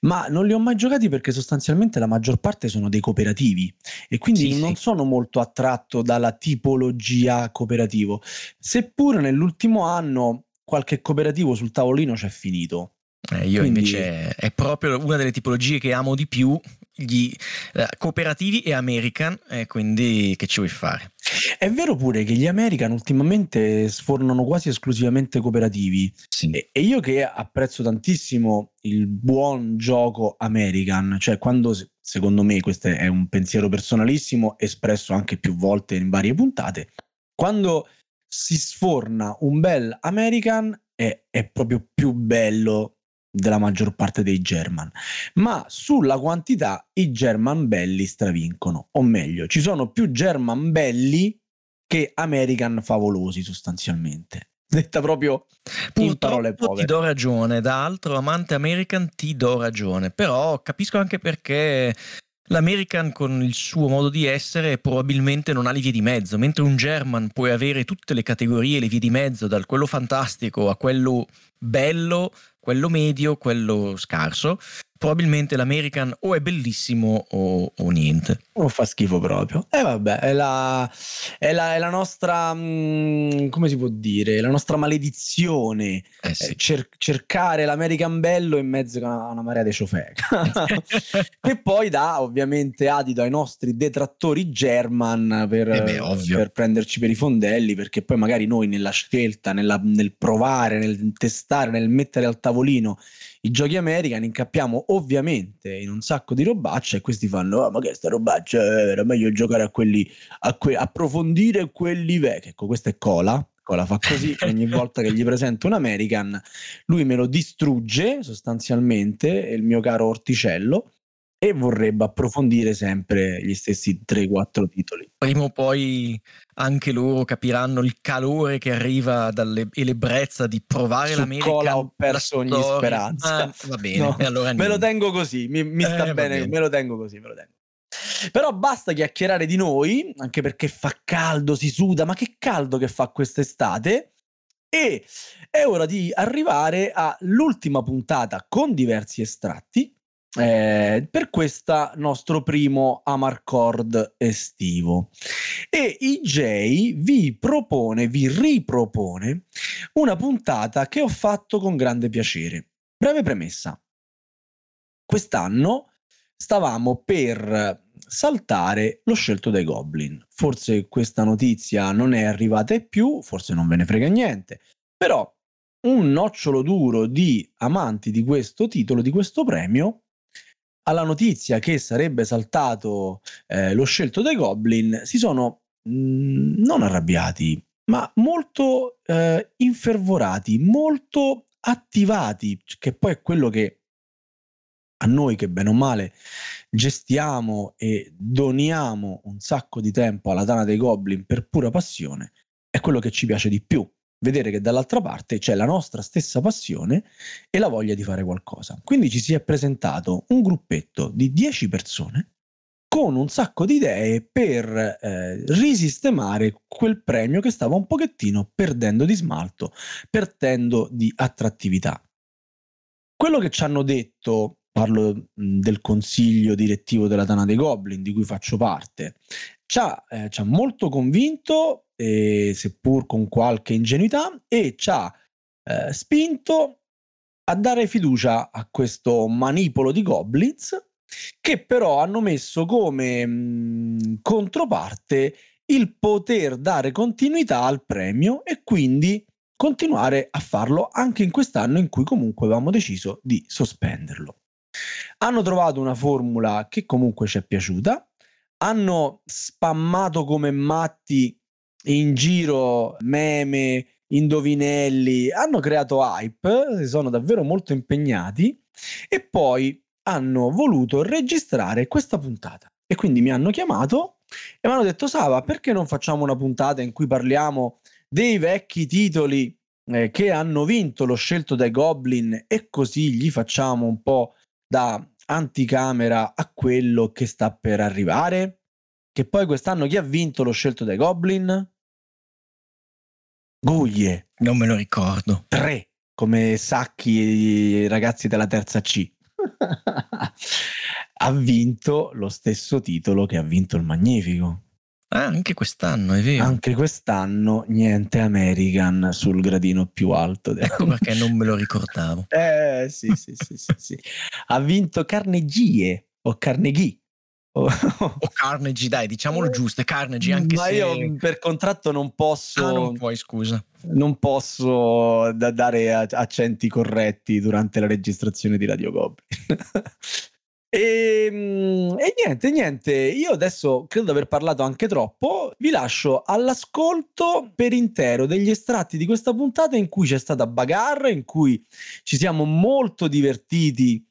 ma non li ho mai giocati perché sostanzialmente la maggior parte sono dei cooperativi e quindi Sì, non sì. sono molto attratto dalla tipologia cooperativo. Seppure nell'ultimo anno qualche cooperativo sul tavolino c'è finito. Eh, io Quindi- invece è proprio una delle tipologie che amo di più, gli eh, cooperativi e American, e quindi che ci vuoi fare? È vero pure che gli American ultimamente sfornano quasi esclusivamente cooperativi. Sì. E, e io che apprezzo tantissimo il buon gioco American, cioè quando se- secondo me questo è un pensiero personalissimo espresso anche più volte in varie puntate, quando si sforna un bel American è, è proprio più bello della maggior parte dei German, ma sulla quantità i German belli stravincono, o meglio, ci sono più German belli che American favolosi sostanzialmente. Detta proprio in parole Purtroppo ti povere. do ragione, da altro amante American ti do ragione, però capisco anche perché l'American con il suo modo di essere probabilmente non ha le vie di mezzo, mentre un German puoi avere tutte le categorie, le vie di mezzo, dal quello fantastico a quello bello, quello medio, quello scarso, probabilmente l'American o è bellissimo o, o niente. Non fa schifo proprio. E vabbè, è la, è la, è la nostra, mm, come si può dire, la nostra maledizione. Eh eh, sì. cer- cercare l'American bello in mezzo a una, una marea di ciofeca. che poi dà ovviamente adito ai nostri detrattori German per, Eh beh, per prenderci per i fondelli, perché poi magari noi nella scelta, nella- nel provare, nel testare, nel mettere al tavolino i giochi American incappiamo ovviamente in un sacco di robacce e questi fanno "Ah, ma che sta robaccia? Eh, era meglio giocare a quelli a que- approfondire quelli vecchi. Ecco questa è Cola. Cola fa così ogni volta che gli presento un American lui me lo distrugge sostanzialmente il mio caro orticello e vorrebbe approfondire sempre gli stessi 3-4 titoli Prima o poi anche loro capiranno il calore che arriva dalle, e l'ebbrezza di provare Su l'American. Cola ho perso ogni storia. speranza. Ah, va bene, No, allora me lo tengo così, mi, mi Eh, sta va bene, bene. me lo tengo così, me lo tengo. Però basta chiacchierare di noi, anche perché fa caldo, si suda, ma che caldo che fa quest'estate. E è ora di arrivare all'ultima puntata con diversi estratti eh, per questo nostro primo Amarcord estivo. E IJ vi propone, vi ripropone una puntata che ho fatto con grande piacere. Breve premessa. Quest'anno stavamo per saltare lo scelto dai Goblin. Forse questa notizia non è arrivata più, forse non ve ne frega niente, però un nocciolo duro di amanti di questo titolo, di questo premio, alla notizia che sarebbe saltato eh, lo scelto dai Goblin, si sono mh, mm, non arrabbiati, ma molto eh, infervorati, molto attivati, che poi è quello che a noi che bene o male gestiamo e doniamo un sacco di tempo alla Tana dei Goblin per pura passione, è quello che ci piace di più. Vedere che dall'altra parte c'è la nostra stessa passione e la voglia di fare qualcosa. Quindi ci si è presentato un gruppetto di 10 persone con un sacco di idee per eh, risistemare quel premio che stava un pochettino perdendo di smalto, perdendo di attrattività. Quello che ci hanno detto, parlo del consiglio direttivo della Tana dei Goblin, di cui faccio parte, ci ha, eh, ci ha molto convinto, eh, seppur con qualche ingenuità, e ci ha eh, spinto a dare fiducia a questo manipolo di goblins che però hanno messo come mh, controparte il poter dare continuità al premio e quindi continuare a farlo anche in quest'anno in cui comunque avevamo deciso di sospenderlo. Hanno trovato una formula che comunque ci è piaciuta, hanno spammato come matti in giro meme, indovinelli, hanno creato hype, si sono davvero molto impegnati e poi hanno voluto registrare questa puntata e quindi mi hanno chiamato e mi hanno detto Sava perché non facciamo una puntata in cui parliamo dei vecchi titoli eh, che hanno vinto lo scelto dai Goblin e così gli facciamo un po' da anticamera a quello che sta per arrivare che poi quest'anno chi ha vinto lo scelto dai Goblin? Guglie non me lo ricordo tre come sacchi ragazzi della terza C ha vinto lo stesso titolo che ha vinto il Magnifico. Ah, anche quest'anno, è vero. Anche quest'anno niente American sul gradino più alto. Del... Ecco perché non me lo ricordavo. Eh sì, sì, sì, sì, sì. Ha vinto Carnegie o Carnegie. O, Carnegie, dai, diciamolo giusto, è Carnegie anche Ma se... io per contratto non posso... Ah, non puoi, scusa. Non posso da dare accenti corretti durante la registrazione di Radio Goblin. E, ehm, e, niente, niente, io adesso credo di aver parlato anche troppo, vi lascio all'ascolto per intero degli estratti di questa puntata in cui c'è stata bagarre, in cui ci siamo molto divertiti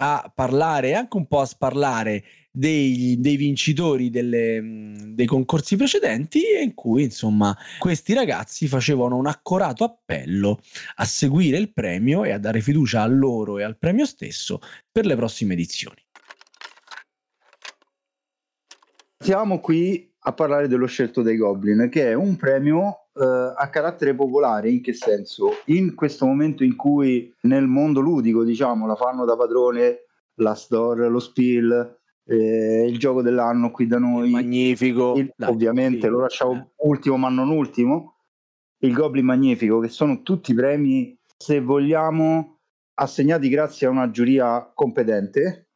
a parlare e anche un po' a sparlare dei, dei vincitori delle, dei concorsi precedenti e in cui insomma questi ragazzi facevano un accorato appello a seguire il premio e a dare fiducia a loro e al premio stesso per le prossime edizioni. Siamo qui a parlare dello scelto dei Goblin, che è un premio eh, a carattere popolare. In che senso? In questo momento in cui nel mondo ludico, diciamo, la fanno da padrone la Store, lo Spiel, eh, il gioco dell'anno qui da noi. Magnifico. Il, Dai, ovviamente sì. lo lasciamo eh. ultimo, ma non ultimo. Il Goblin Magnifico, che sono tutti premi, se vogliamo, assegnati grazie a una giuria competente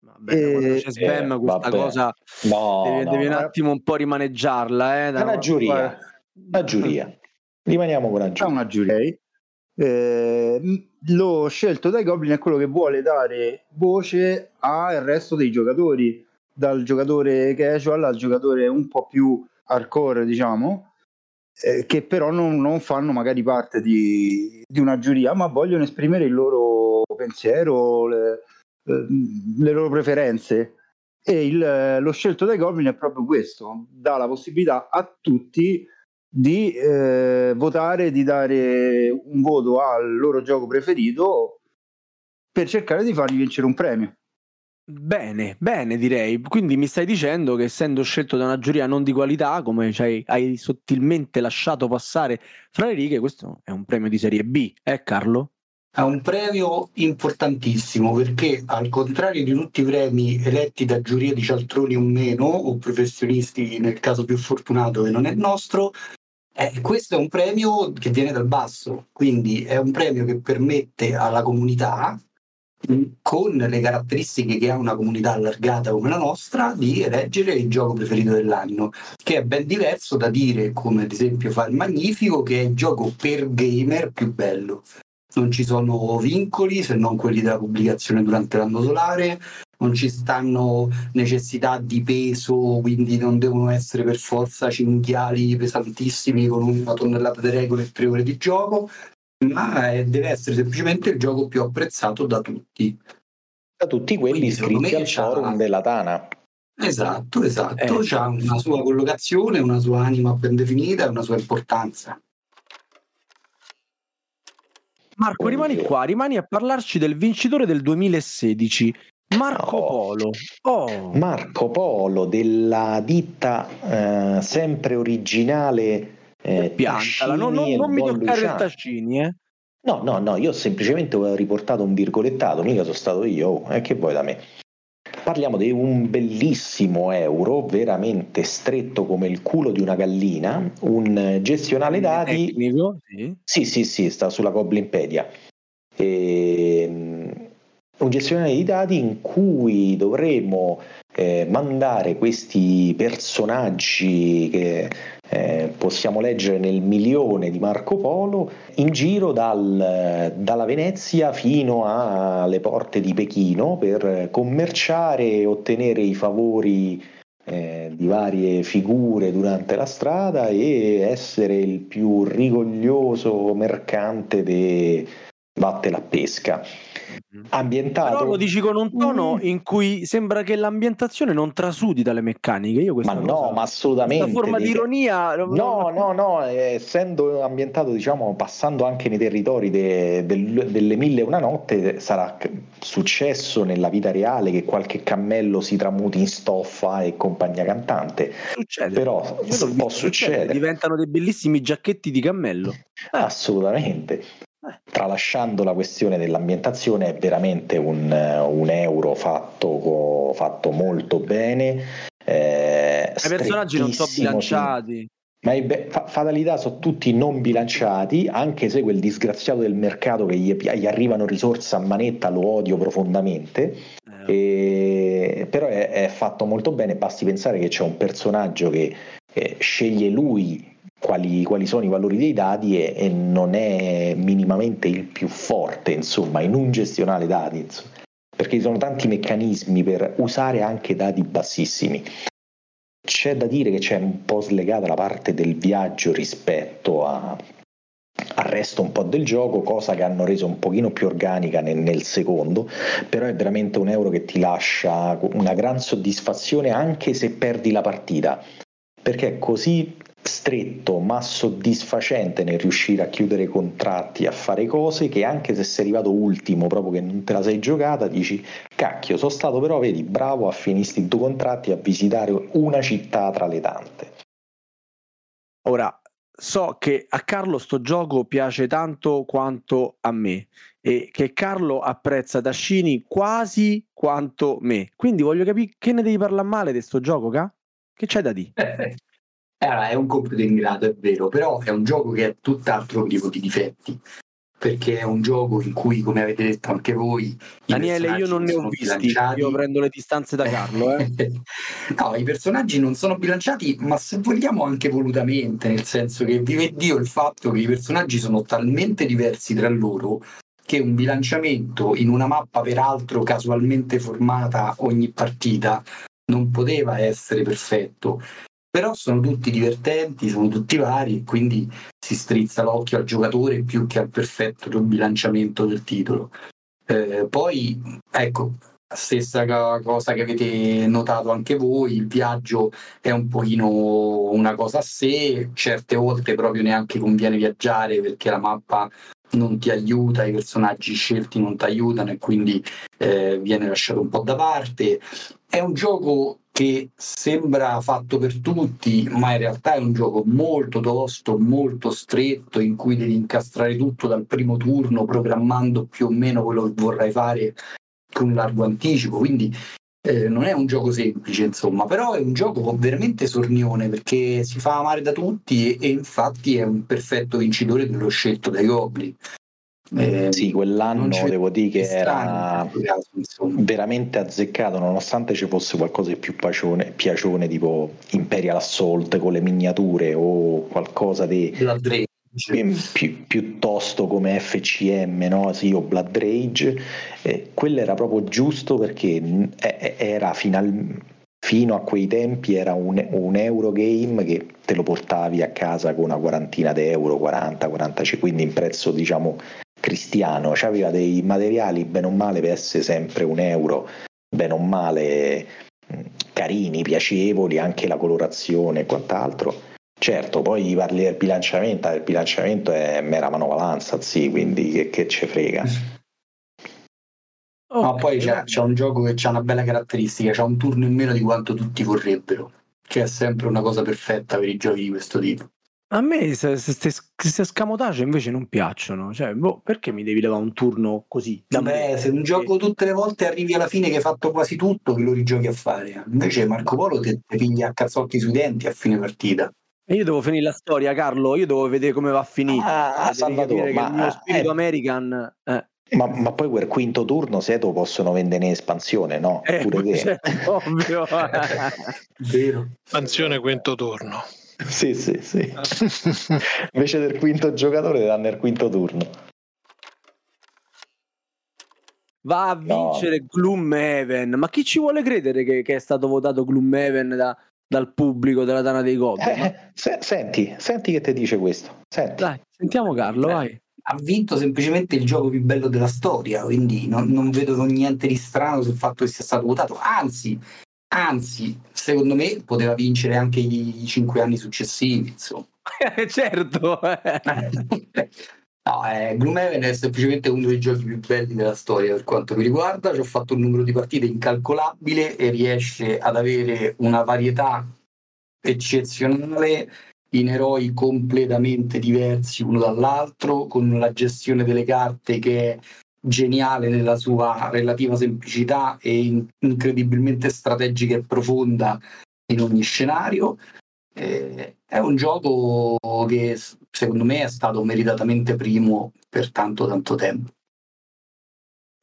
Vabbè, e, quando c'è spam eh, questa vabbè. cosa no, devi, no, devi no. un attimo un po' rimaneggiarla. Eh, da una giuria. Una giuria. Rimaniamo con la giuria. Una giuria. Eh, lo scelto dai Goblin è quello che vuole dare voce al resto dei giocatori, dal giocatore casual al giocatore un po' più hardcore, diciamo, eh, che però non, non, fanno magari parte di, di, una giuria, ma vogliono esprimere il loro pensiero, le, Ehm, le loro preferenze. E il, lo scelto dai Goblin è proprio questo, dà la possibilità a tutti di eh, votare, di dare un voto al loro gioco preferito per cercare di fargli vincere un premio. Bene, bene direi. Quindi mi stai dicendo che essendo scelto da una giuria non di qualità, come hai sottilmente lasciato passare fra le righe, questo è un premio di serie B, eh Carlo? È un premio importantissimo perché al contrario di tutti i premi eletti da giurie di cialtroni o meno, o professionisti nel caso più fortunato che non è il nostro, eh, questo è un premio che viene dal basso, quindi è un premio che permette alla comunità con le caratteristiche che ha una comunità allargata come la nostra, di eleggere il gioco preferito dell'anno, che è ben diverso da dire, come ad esempio fa il Magnifico, che è il gioco per gamer più bello. Non ci sono vincoli se non quelli della pubblicazione durante l'anno solare, non ci stanno necessità di peso, quindi non devono essere per forza cinghiali pesantissimi con una tonnellata di regole e tre ore di gioco, ma è- deve essere semplicemente il gioco più apprezzato da tutti. Da tutti quelli Quindi, iscritti al forum della Tana. Esatto, esatto, Eh. ha una sua collocazione, una sua anima ben definita e una sua importanza. Marco, rimani qua, rimani a parlarci del vincitore del 2016, Marco Oh. Polo. Oh, Marco Polo della ditta eh, sempre originale eh, piantala, non, non- non mi toccare il Luciano. Tascini, eh. No, no, no, io semplicemente ho riportato un virgolettato, mica sono stato io, oh, e che vuoi da me? Parliamo di un bellissimo euro, veramente stretto come il culo di una gallina, un gestionale dati Tecnico, sì. Sì, sì, sì, sta sulla Goblinpedia. Ehm, un gestionale di dati in cui dovremo eh, mandare questi personaggi che eh, possiamo leggere nel milione di Marco Polo in giro dal- dalla Venezia fino alle porte di Pechino per commerciare e ottenere i favori eh, di varie figure durante la strada e essere il più rigoglioso mercante de vattene a pesca. Ambientato Però lo dici con un tono Mm. in cui sembra che l'ambientazione non trasudi dalle meccaniche. Io Ma no, cosa- ma assolutamente. Questa forma di ironia. No, no, no, eh, essendo ambientato, diciamo, passando anche nei territori de- del- delle mille e una notte, sarà successo nella vita reale che qualche cammello si tramuti in stoffa e compagnia cantante. Succede. Però può succedere. Diventano dei bellissimi giacchetti di cammello. Assolutamente. Tralasciando la questione dell'ambientazione, è veramente un, eh, un euro fatto, fatto molto bene. eh, I personaggi non sono bilanciati. Ma i be- fa- fatalità sono tutti non bilanciati, anche se quel disgraziato del mercato che gli, gli arrivano risorse a manetta lo odio profondamente. Eh, E- però è, è fatto molto bene, basti pensare che c'è un personaggio che eh, sceglie lui quali, quali sono i valori dei dati e, e non è minimamente il più forte, insomma, in un gestionale dati, insomma, perché ci sono tanti meccanismi per usare anche dati bassissimi. C'è da dire che c'è un po' slegata la parte del viaggio rispetto a- al resto un po' del gioco, cosa che hanno reso un pochino più organica nel, nel secondo, però è veramente un euro che ti lascia una gran soddisfazione anche se perdi la partita, perché è così stretto ma soddisfacente nel riuscire a chiudere contratti, a fare cose che anche se sei arrivato ultimo, proprio che non te la sei giocata, dici cacchio, sono stato però, vedi, bravo a finire i due contratti a visitare una città tra le tante. Ora, so che a Carlo sto gioco piace tanto quanto a me e che Carlo apprezza Tascini quasi quanto me. Quindi voglio capire che ne devi parlare male di sto gioco, ca? Che c'è da dire? Allora, è un compito ingrato, è vero, però è un gioco che ha tutt'altro tipo di difetti. Perché è un gioco in cui, come avete detto anche voi, Daniele, io non ne ho visti, bilanciati. io prendo le distanze da Carlo, eh. no, i personaggi non sono bilanciati, ma se vogliamo anche volutamente, nel senso che vive Dio il fatto che i personaggi sono talmente diversi tra loro che un bilanciamento in una mappa peraltro casualmente formata ogni partita non poteva essere perfetto. Però sono tutti divertenti, sono tutti vari, quindi si strizza l'occhio al giocatore più che al perfetto bilanciamento del titolo. Eh, poi, ecco, stessa cosa che avete notato anche voi, il viaggio è un pochino una cosa a sé, certe volte proprio neanche conviene viaggiare perché la mappa non ti aiuta, i personaggi scelti non ti aiutano e quindi eh, viene lasciato un po' da parte. È un gioco che sembra fatto per tutti, ma in realtà è un gioco molto tosto, molto stretto, in cui devi incastrare tutto dal primo turno, programmando più o meno quello che vorrai fare con largo anticipo. Quindi eh, non è un gioco semplice, insomma, però è un gioco veramente sornione perché si fa amare da tutti e, e infatti è un perfetto vincitore dello scelto dai Goblin. Eh, sì, quell'anno devo dire che era veramente azzeccato, nonostante ci fosse qualcosa di più pacione, piacione, tipo Imperial Assault con le miniature o qualcosa di pi, piuttosto come FCM, no? sì, o Blood Rage. Eh, quello era proprio giusto perché era finalmente fino a quei tempi era un, un Eurogame che te lo portavi a casa con una quarantina di euro, 40, 45, quindi in prezzo diciamo cristiano, aveva dei materiali bene o male per essere sempre un euro, bene o male carini, piacevoli, anche la colorazione e quant'altro. Certo, poi parli del bilanciamento, il bilanciamento è mera manovalanza, sì, quindi che, che ce frega. Okay. Ma poi c'è, c'è, un gioco che ha una bella caratteristica, c'ha un turno in meno di quanto tutti vorrebbero, che è sempre una cosa perfetta per i giochi di questo tipo. A me queste scamotage invece non piacciono, cioè, boh, perché mi devi levare un turno così? Beh, se un gioco tutte le volte arrivi alla fine che hai fatto quasi tutto, che lo rigiochi a fare. Invece Marco Polo ti piglia a cazzotti sui denti a fine partita. E io devo finire la storia, Carlo, io devo vedere come va a finire. Ah, Salvatore, ma il mio spirito eh, American... Eh. Ma, ma, poi quel quinto turno Seto possono vendere in espansione, no? Eh, Pure che... Certo, ovvio. Vero. Espansione quinto turno. Sì, sì, sì. Invece del quinto giocatore danno il quinto turno. Va a vincere no. Gloomhaven. Ma chi ci vuole credere che, che è stato votato Gloomhaven da, dal pubblico della Dana dei Goblin? Eh, se, senti, senti che ti dice questo. Senti. Dai, sentiamo Carlo, vai ha vinto semplicemente il gioco più bello della storia, quindi non, non vedo niente di strano sul fatto che sia stato votato, anzi, anzi, secondo me poteva vincere anche i cinque anni successivi, insomma. certo. no, eh, Gloomhaven è semplicemente uno dei giochi più belli della storia per quanto mi riguarda, ci ho fatto un numero di partite incalcolabile e riesce ad avere una varietà eccezionale in eroi completamente diversi uno dall'altro, con la gestione delle carte che è geniale nella sua relativa semplicità e incredibilmente strategica e profonda in ogni scenario. Eh, è un gioco che secondo me è stato meritatamente primo per tanto tanto tempo.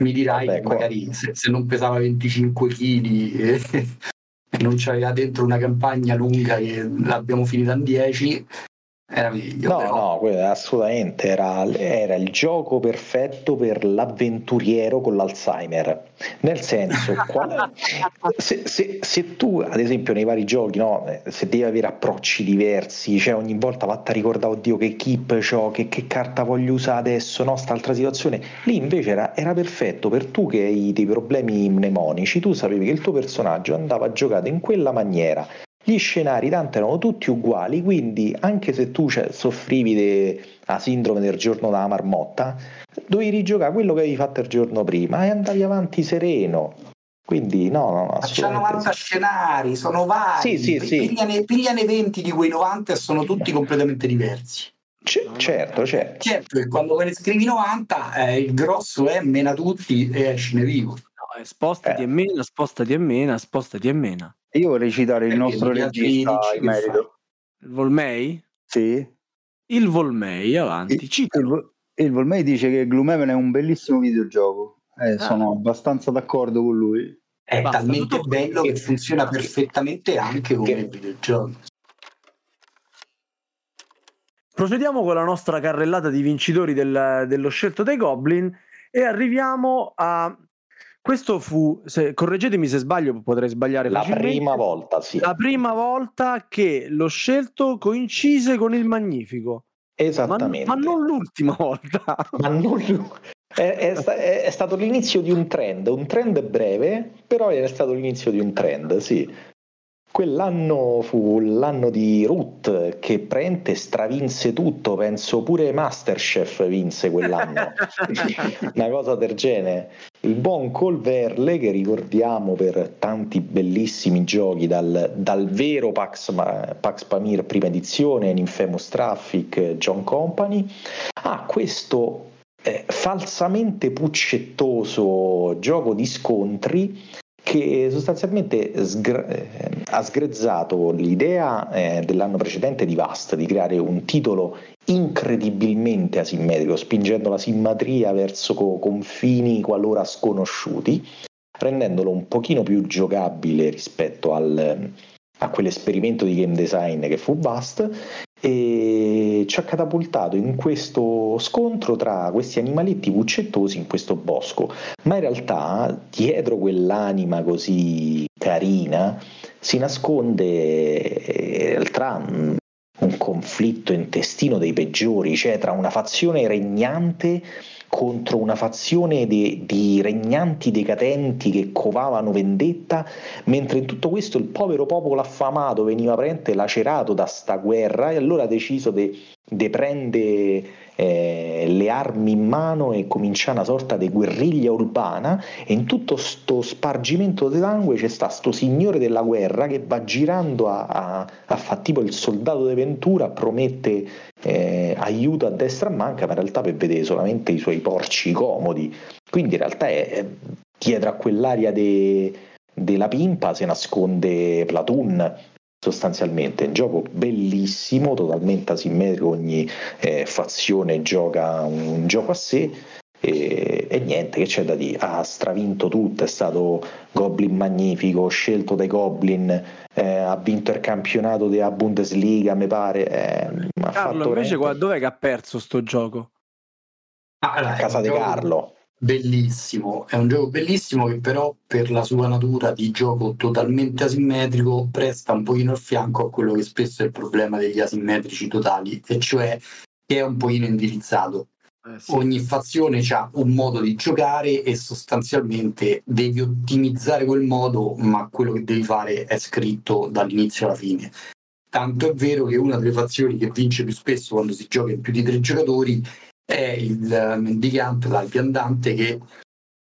Mi dirai Vabbè, magari se, se, non pesava 25 kg non c'aveva dentro una campagna lunga che l'abbiamo finita in 10 era meglio. No, però. no, assolutamente era, era, il gioco perfetto per l'avventuriero con l'Alzheimer. Nel senso, qual, se, se, se, tu, ad esempio, nei vari giochi, no, se devi avere approcci diversi, cioè ogni volta vatti a ricordare, oddio, che keep ho, che, che, carta voglio usare adesso, no, altra situazione. Lì invece era, era perfetto per tu che hai dei problemi mnemonici, tu sapevi che il tuo personaggio andava giocato in quella maniera gli scenari tanto erano tutti uguali, quindi anche se tu cioè, soffrivi della sindrome del giorno della marmotta, dovevi rigiocare quello che avevi fatto il giorno prima e andavi avanti sereno. Quindi no, no, no C'è 90 scenari, sono vari. Sì, sì, sì. Pigliane, pigliane 20 di quei 90 e sono tutti completamente diversi. C- certo, certo. Certo, e quando ne scrivi 90, eh, il grosso è mena tutti e escine vivo. No, spostati eh. e mena, spostati e mena, spostati e mena. Io vorrei citare il nostro regista in merito. Il Volmei? Sì. Il Volmei, avanti, il, il, il, Volmei dice che Gloomhaven è un bellissimo videogioco. Eh, ah. Sono abbastanza d'accordo con lui. È Basta, talmente bello che funziona perfettamente anche come che... videogioco. Procediamo con la nostra carrellata di vincitori del, dello scelto dei Goblin e arriviamo a questo fu, se, correggetemi se sbaglio, potrei sbagliare la prima volta, sì. La prima volta che lo scelto coincise con il Magnifico. Esattamente. Ma, ma non l'ultima volta. Ma non è, è, è, stato l'inizio di un trend, un trend breve, però è stato l'inizio di un trend, sì. Quell'anno fu l'anno di Ruth che prente stravinse tutto, penso pure Masterchef vinse quell'anno, una cosa del genere. Il buon Colverle che ricordiamo per tanti bellissimi giochi, dal, dal vero Pax, Pax Pamir prima edizione, Infamous Traffic, John Company, a questo eh, falsamente puccettoso gioco di scontri che sostanzialmente eh, ha sgrezzato l'idea eh, dell'anno precedente di Vast di creare un titolo incredibilmente asimmetrico, spingendo la simmetria verso co- confini qualora sconosciuti, rendendolo un pochino più giocabile rispetto al, a quell'esperimento di game design che fu Bust e ci ha catapultato in questo scontro tra questi animaletti puccettosi in questo bosco. Ma in realtà dietro quell'anima così carina si nasconde tra un conflitto intestino dei peggiori, cioè tra una fazione regnante contro una fazione de, di regnanti decadenti che covavano vendetta, mentre in tutto questo il povero popolo affamato veniva praticamente lacerato da sta guerra e allora ha deciso di de prendere eh, le armi in mano e cominciare una sorta di guerriglia urbana e in tutto sto spargimento di sangue c'è sta sto signore della guerra che va girando a, a, a fare tipo il soldato di Ventura, promette eh, aiuto a destra e manca, ma in realtà per vedere solamente i suoi porci comodi. Quindi in realtà è, è dietro a quell'area de, della pimpa si nasconde Platoon sostanzialmente. Un gioco bellissimo, totalmente asimmetrico, ogni eh, fazione gioca un gioco a sé. E, e, niente che c'è da dire ha stravinto tutto è stato Goblin magnifico scelto dai Goblin eh, ha vinto il campionato della Bundesliga mi pare eh, Carlo invece qua, dov'è che ha perso sto gioco? Ah, a casa di Carlo bellissimo, è un gioco bellissimo che però per la sua natura di gioco totalmente asimmetrico presta un pochino il fianco a quello che spesso è il problema degli asimmetrici totali, e cioè che è un pochino indirizzato. Eh sì. Ogni fazione ha un modo di giocare e sostanzialmente devi ottimizzare quel modo, ma quello che devi fare è scritto dall'inizio alla fine. Tanto è vero che una delle fazioni che vince più spesso quando si gioca in più di tre giocatori è il mendicante, l'alpiandante, che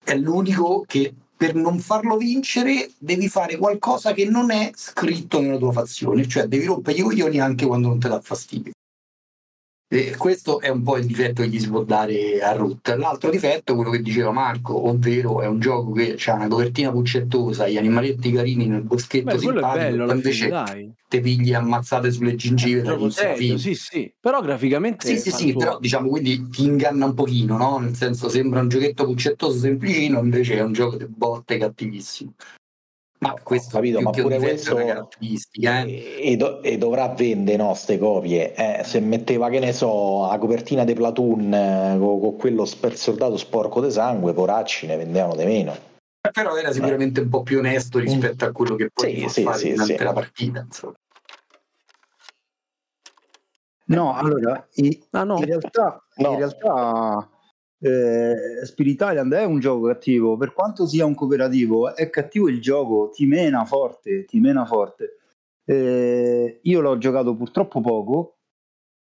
è l'unico che per non farlo vincere devi fare qualcosa che non è scritto nella tua fazione, cioè devi rompere i coglioni anche quando non ti dà fastidio. E questo è un po' il difetto che gli si può dare a Root. L'altro difetto è quello che diceva Marco, ovvero è un gioco che ha una copertina puccettosa, gli animaletti carini nel boschetto Beh, simpatico, bello, invece dai. te pigli ammazzate sulle gingive fine. Sì, sì, però graficamente Sì, sì, sì, però diciamo quindi ti inganna un pochino, no? Nel senso sembra un giochetto puccettoso semplicino, invece è un gioco di botte cattivissimo. Ma questo capito, ma pure questo eh. e, e do- e dovrà vendere no, ste copie. Eh, se metteva, che ne so, a copertina di Platoon eh, con, con quello spezzottato sporco di sangue, poracci ne vendevano di meno. Però era sicuramente un po' più onesto rispetto a quello che poi Sì, sì, fare sì, durante sì. la partita. Insomma. No, allora, in, Ah, no? in realtà, No. in realtà eh, Spirit Island è un gioco cattivo, per quanto sia un cooperativo, è cattivo il gioco, ti mena forte, ti mena forte. Eh, io l'ho giocato purtroppo poco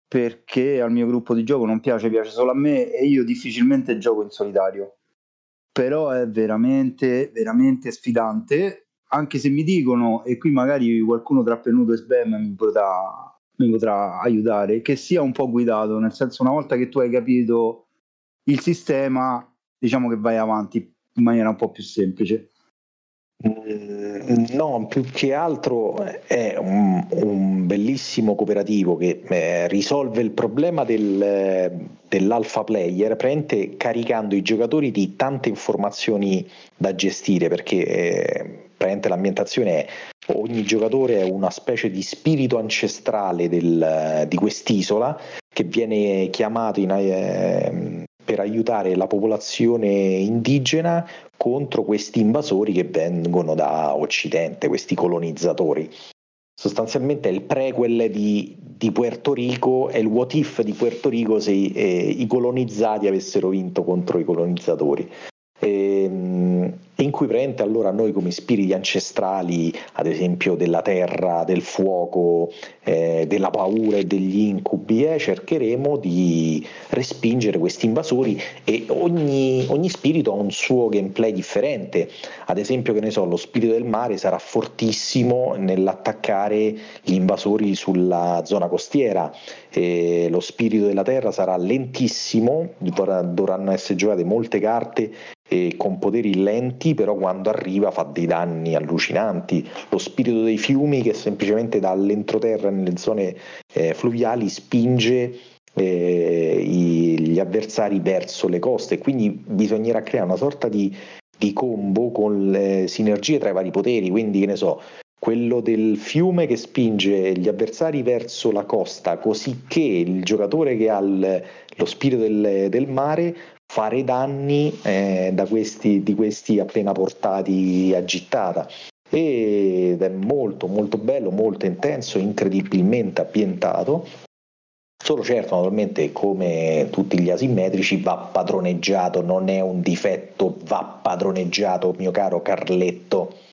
perché al mio gruppo di gioco non piace, piace solo a me e io difficilmente gioco in solitario. Però è veramente, veramente sfidante, anche se mi dicono, e qui magari qualcuno tra Penuto e Sbam mi potrà, mi potrà aiutare, che sia un po' guidato, nel senso una volta che tu hai capito il sistema, diciamo che vai avanti in maniera un po' più semplice. Mm, No, più che altro è un, un bellissimo cooperativo che eh, risolve il problema del, dell'alpha player praticamente caricando i giocatori di tante informazioni da gestire perché eh, l'ambientazione è ogni giocatore è una specie di spirito ancestrale del- di quest'isola che viene chiamato in, eh, per aiutare la popolazione indigena contro questi invasori che vengono da Occidente, questi colonizzatori. Sostanzialmente è il prequel di, di Puerto Rico, è il what if di Puerto Rico se eh, i colonizzati avessero vinto contro i colonizzatori. In cui praticamente allora noi come spiriti ancestrali, ad esempio della terra, del fuoco, eh, della paura e degli incubi, eh, cercheremo di respingere questi invasori e ogni, ogni spirito ha un suo gameplay differente. Ad esempio, che ne so, lo spirito del mare sarà fortissimo nell'attaccare gli invasori sulla zona costiera, e lo spirito della terra sarà lentissimo, dovr- dovranno essere giocate molte carte e con poteri lenti, però quando arriva fa dei danni allucinanti. Lo spirito dei fiumi che semplicemente dall'entroterra nelle zone eh, fluviali spinge eh, i, gli avversari verso le coste, quindi bisognerà creare una sorta di, di combo con le sinergie tra i vari poteri, quindi che ne so, quello del fiume che spinge gli avversari verso la costa, così che il giocatore che ha il, lo spirito del, del, mare fare danni eh, da questi, di questi appena portati a gittata. Ed è molto molto bello, molto intenso, incredibilmente ambientato. Solo certo, naturalmente, come tutti gli asimmetrici, va padroneggiato, non è un difetto, va padroneggiato, mio caro Carletto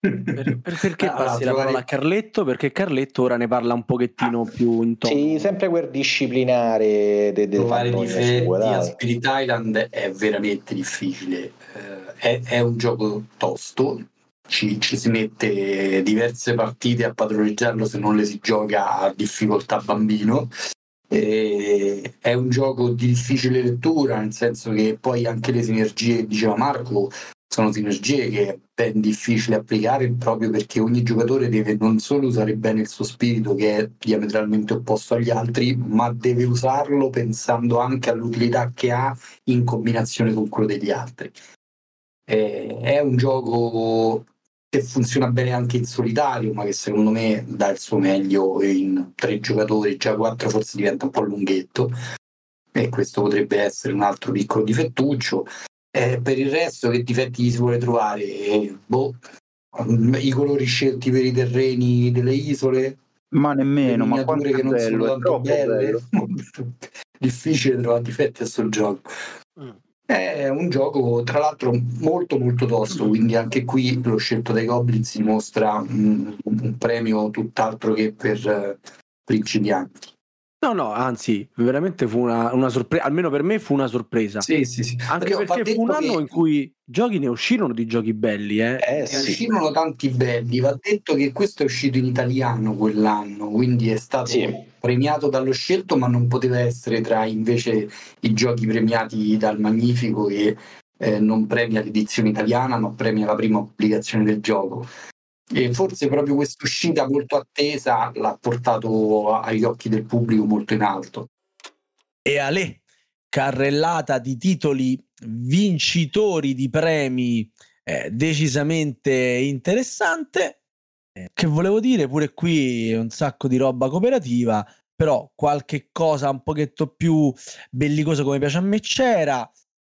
per, per, perché allora, passi la parola a Carletto? Perché Carletto ora ne parla un pochettino ah, più in tono. Sì, sempre quel disciplinare de, de trovare difetti sue, a Spirit Island è veramente difficile. Eh, è, è, un gioco tosto. Ci, ci, si mette diverse partite a padroneggiarlo se non le si gioca a difficoltà bambino. E è un gioco di difficile lettura, nel senso che poi anche le sinergie che diceva Marco sono sinergie che è ben difficile applicare proprio perché ogni giocatore deve non solo usare bene il suo spirito che è diametralmente opposto agli altri, ma deve usarlo pensando anche all'utilità che ha in combinazione con quello degli altri. è un gioco che funziona bene anche in solitario, ma che secondo me dà il suo meglio in tre giocatori, già quattro forse diventa un po' lunghetto e questo potrebbe essere un altro piccolo difettuccio. Eh, per il resto, che difetti si vuole trovare? Eh, boh, I colori scelti per i terreni delle isole? Ma nemmeno, ma quanto che non bello, sono tanto belle. Difficile trovare difetti a sto gioco. Mm. È un gioco, tra l'altro, molto molto tosto, quindi anche qui lo scelto dai Goblins dimostra un, un premio tutt'altro che per uh, principianti. No, no, anzi, veramente fu una, una sorpresa, almeno per me fu una sorpresa. Sì, sì, sì. Anche Però perché fu un anno che... in cui giochi ne uscirono di giochi belli, eh. eh sì. Ne uscirono tanti belli, va detto che questo è uscito in italiano quell'anno, quindi è stato sì. premiato dallo scelto, ma non poteva essere tra invece i giochi premiati dal Magnifico che eh, non premia l'edizione italiana, ma premia la prima pubblicazione del gioco. E forse proprio questa uscita molto attesa l'ha portato agli occhi del pubblico molto in alto. E Ale, carrellata di titoli vincitori di premi eh, decisamente interessante. Eh, che volevo dire, pure qui un sacco di roba cooperativa, però qualche cosa un pochetto più bellicosa come piace a me c'era.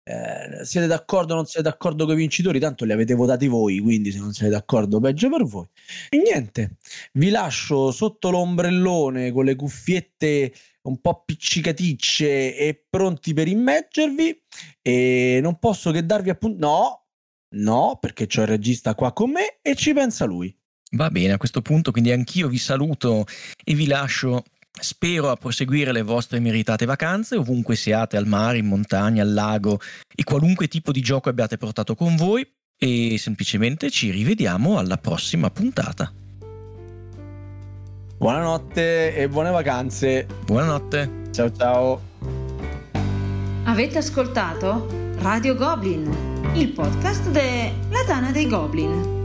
Eh, siete d'accordo o non siete d'accordo con i vincitori? Tanto li avete votati voi, quindi se non siete d'accordo, peggio per voi. E niente, vi lascio sotto l'ombrellone con le cuffiette un po' appiccicaticce e pronti per immergervi. E non posso che darvi appunto. No, no, perché c'ho il regista qua con me e ci pensa lui. Va bene, a questo punto quindi anch'io vi saluto e vi lascio Spero a proseguire le vostre meritate vacanze ovunque siate, al mare, in montagna, al lago e qualunque tipo di gioco abbiate portato con voi e semplicemente ci rivediamo alla prossima puntata. Buonanotte e buone vacanze. Buonanotte. Ciao ciao. Avete ascoltato Radio Goblin, il podcast della Tana dei Goblin.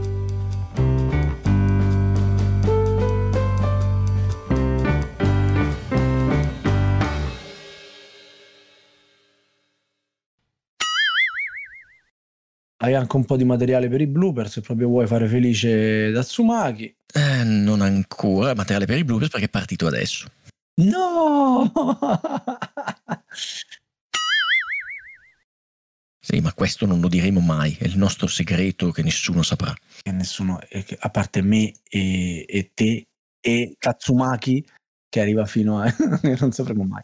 Hai anche un po' di materiale per i blooper se proprio vuoi fare felice Tatsumaki. Eh, non ancora materiale per i bloopers perché è partito adesso. No! sì, ma questo non lo diremo mai, è il nostro segreto che nessuno saprà. Che nessuno, a parte me e, e te e Tatsumaki, che arriva fino a... non sapremo mai.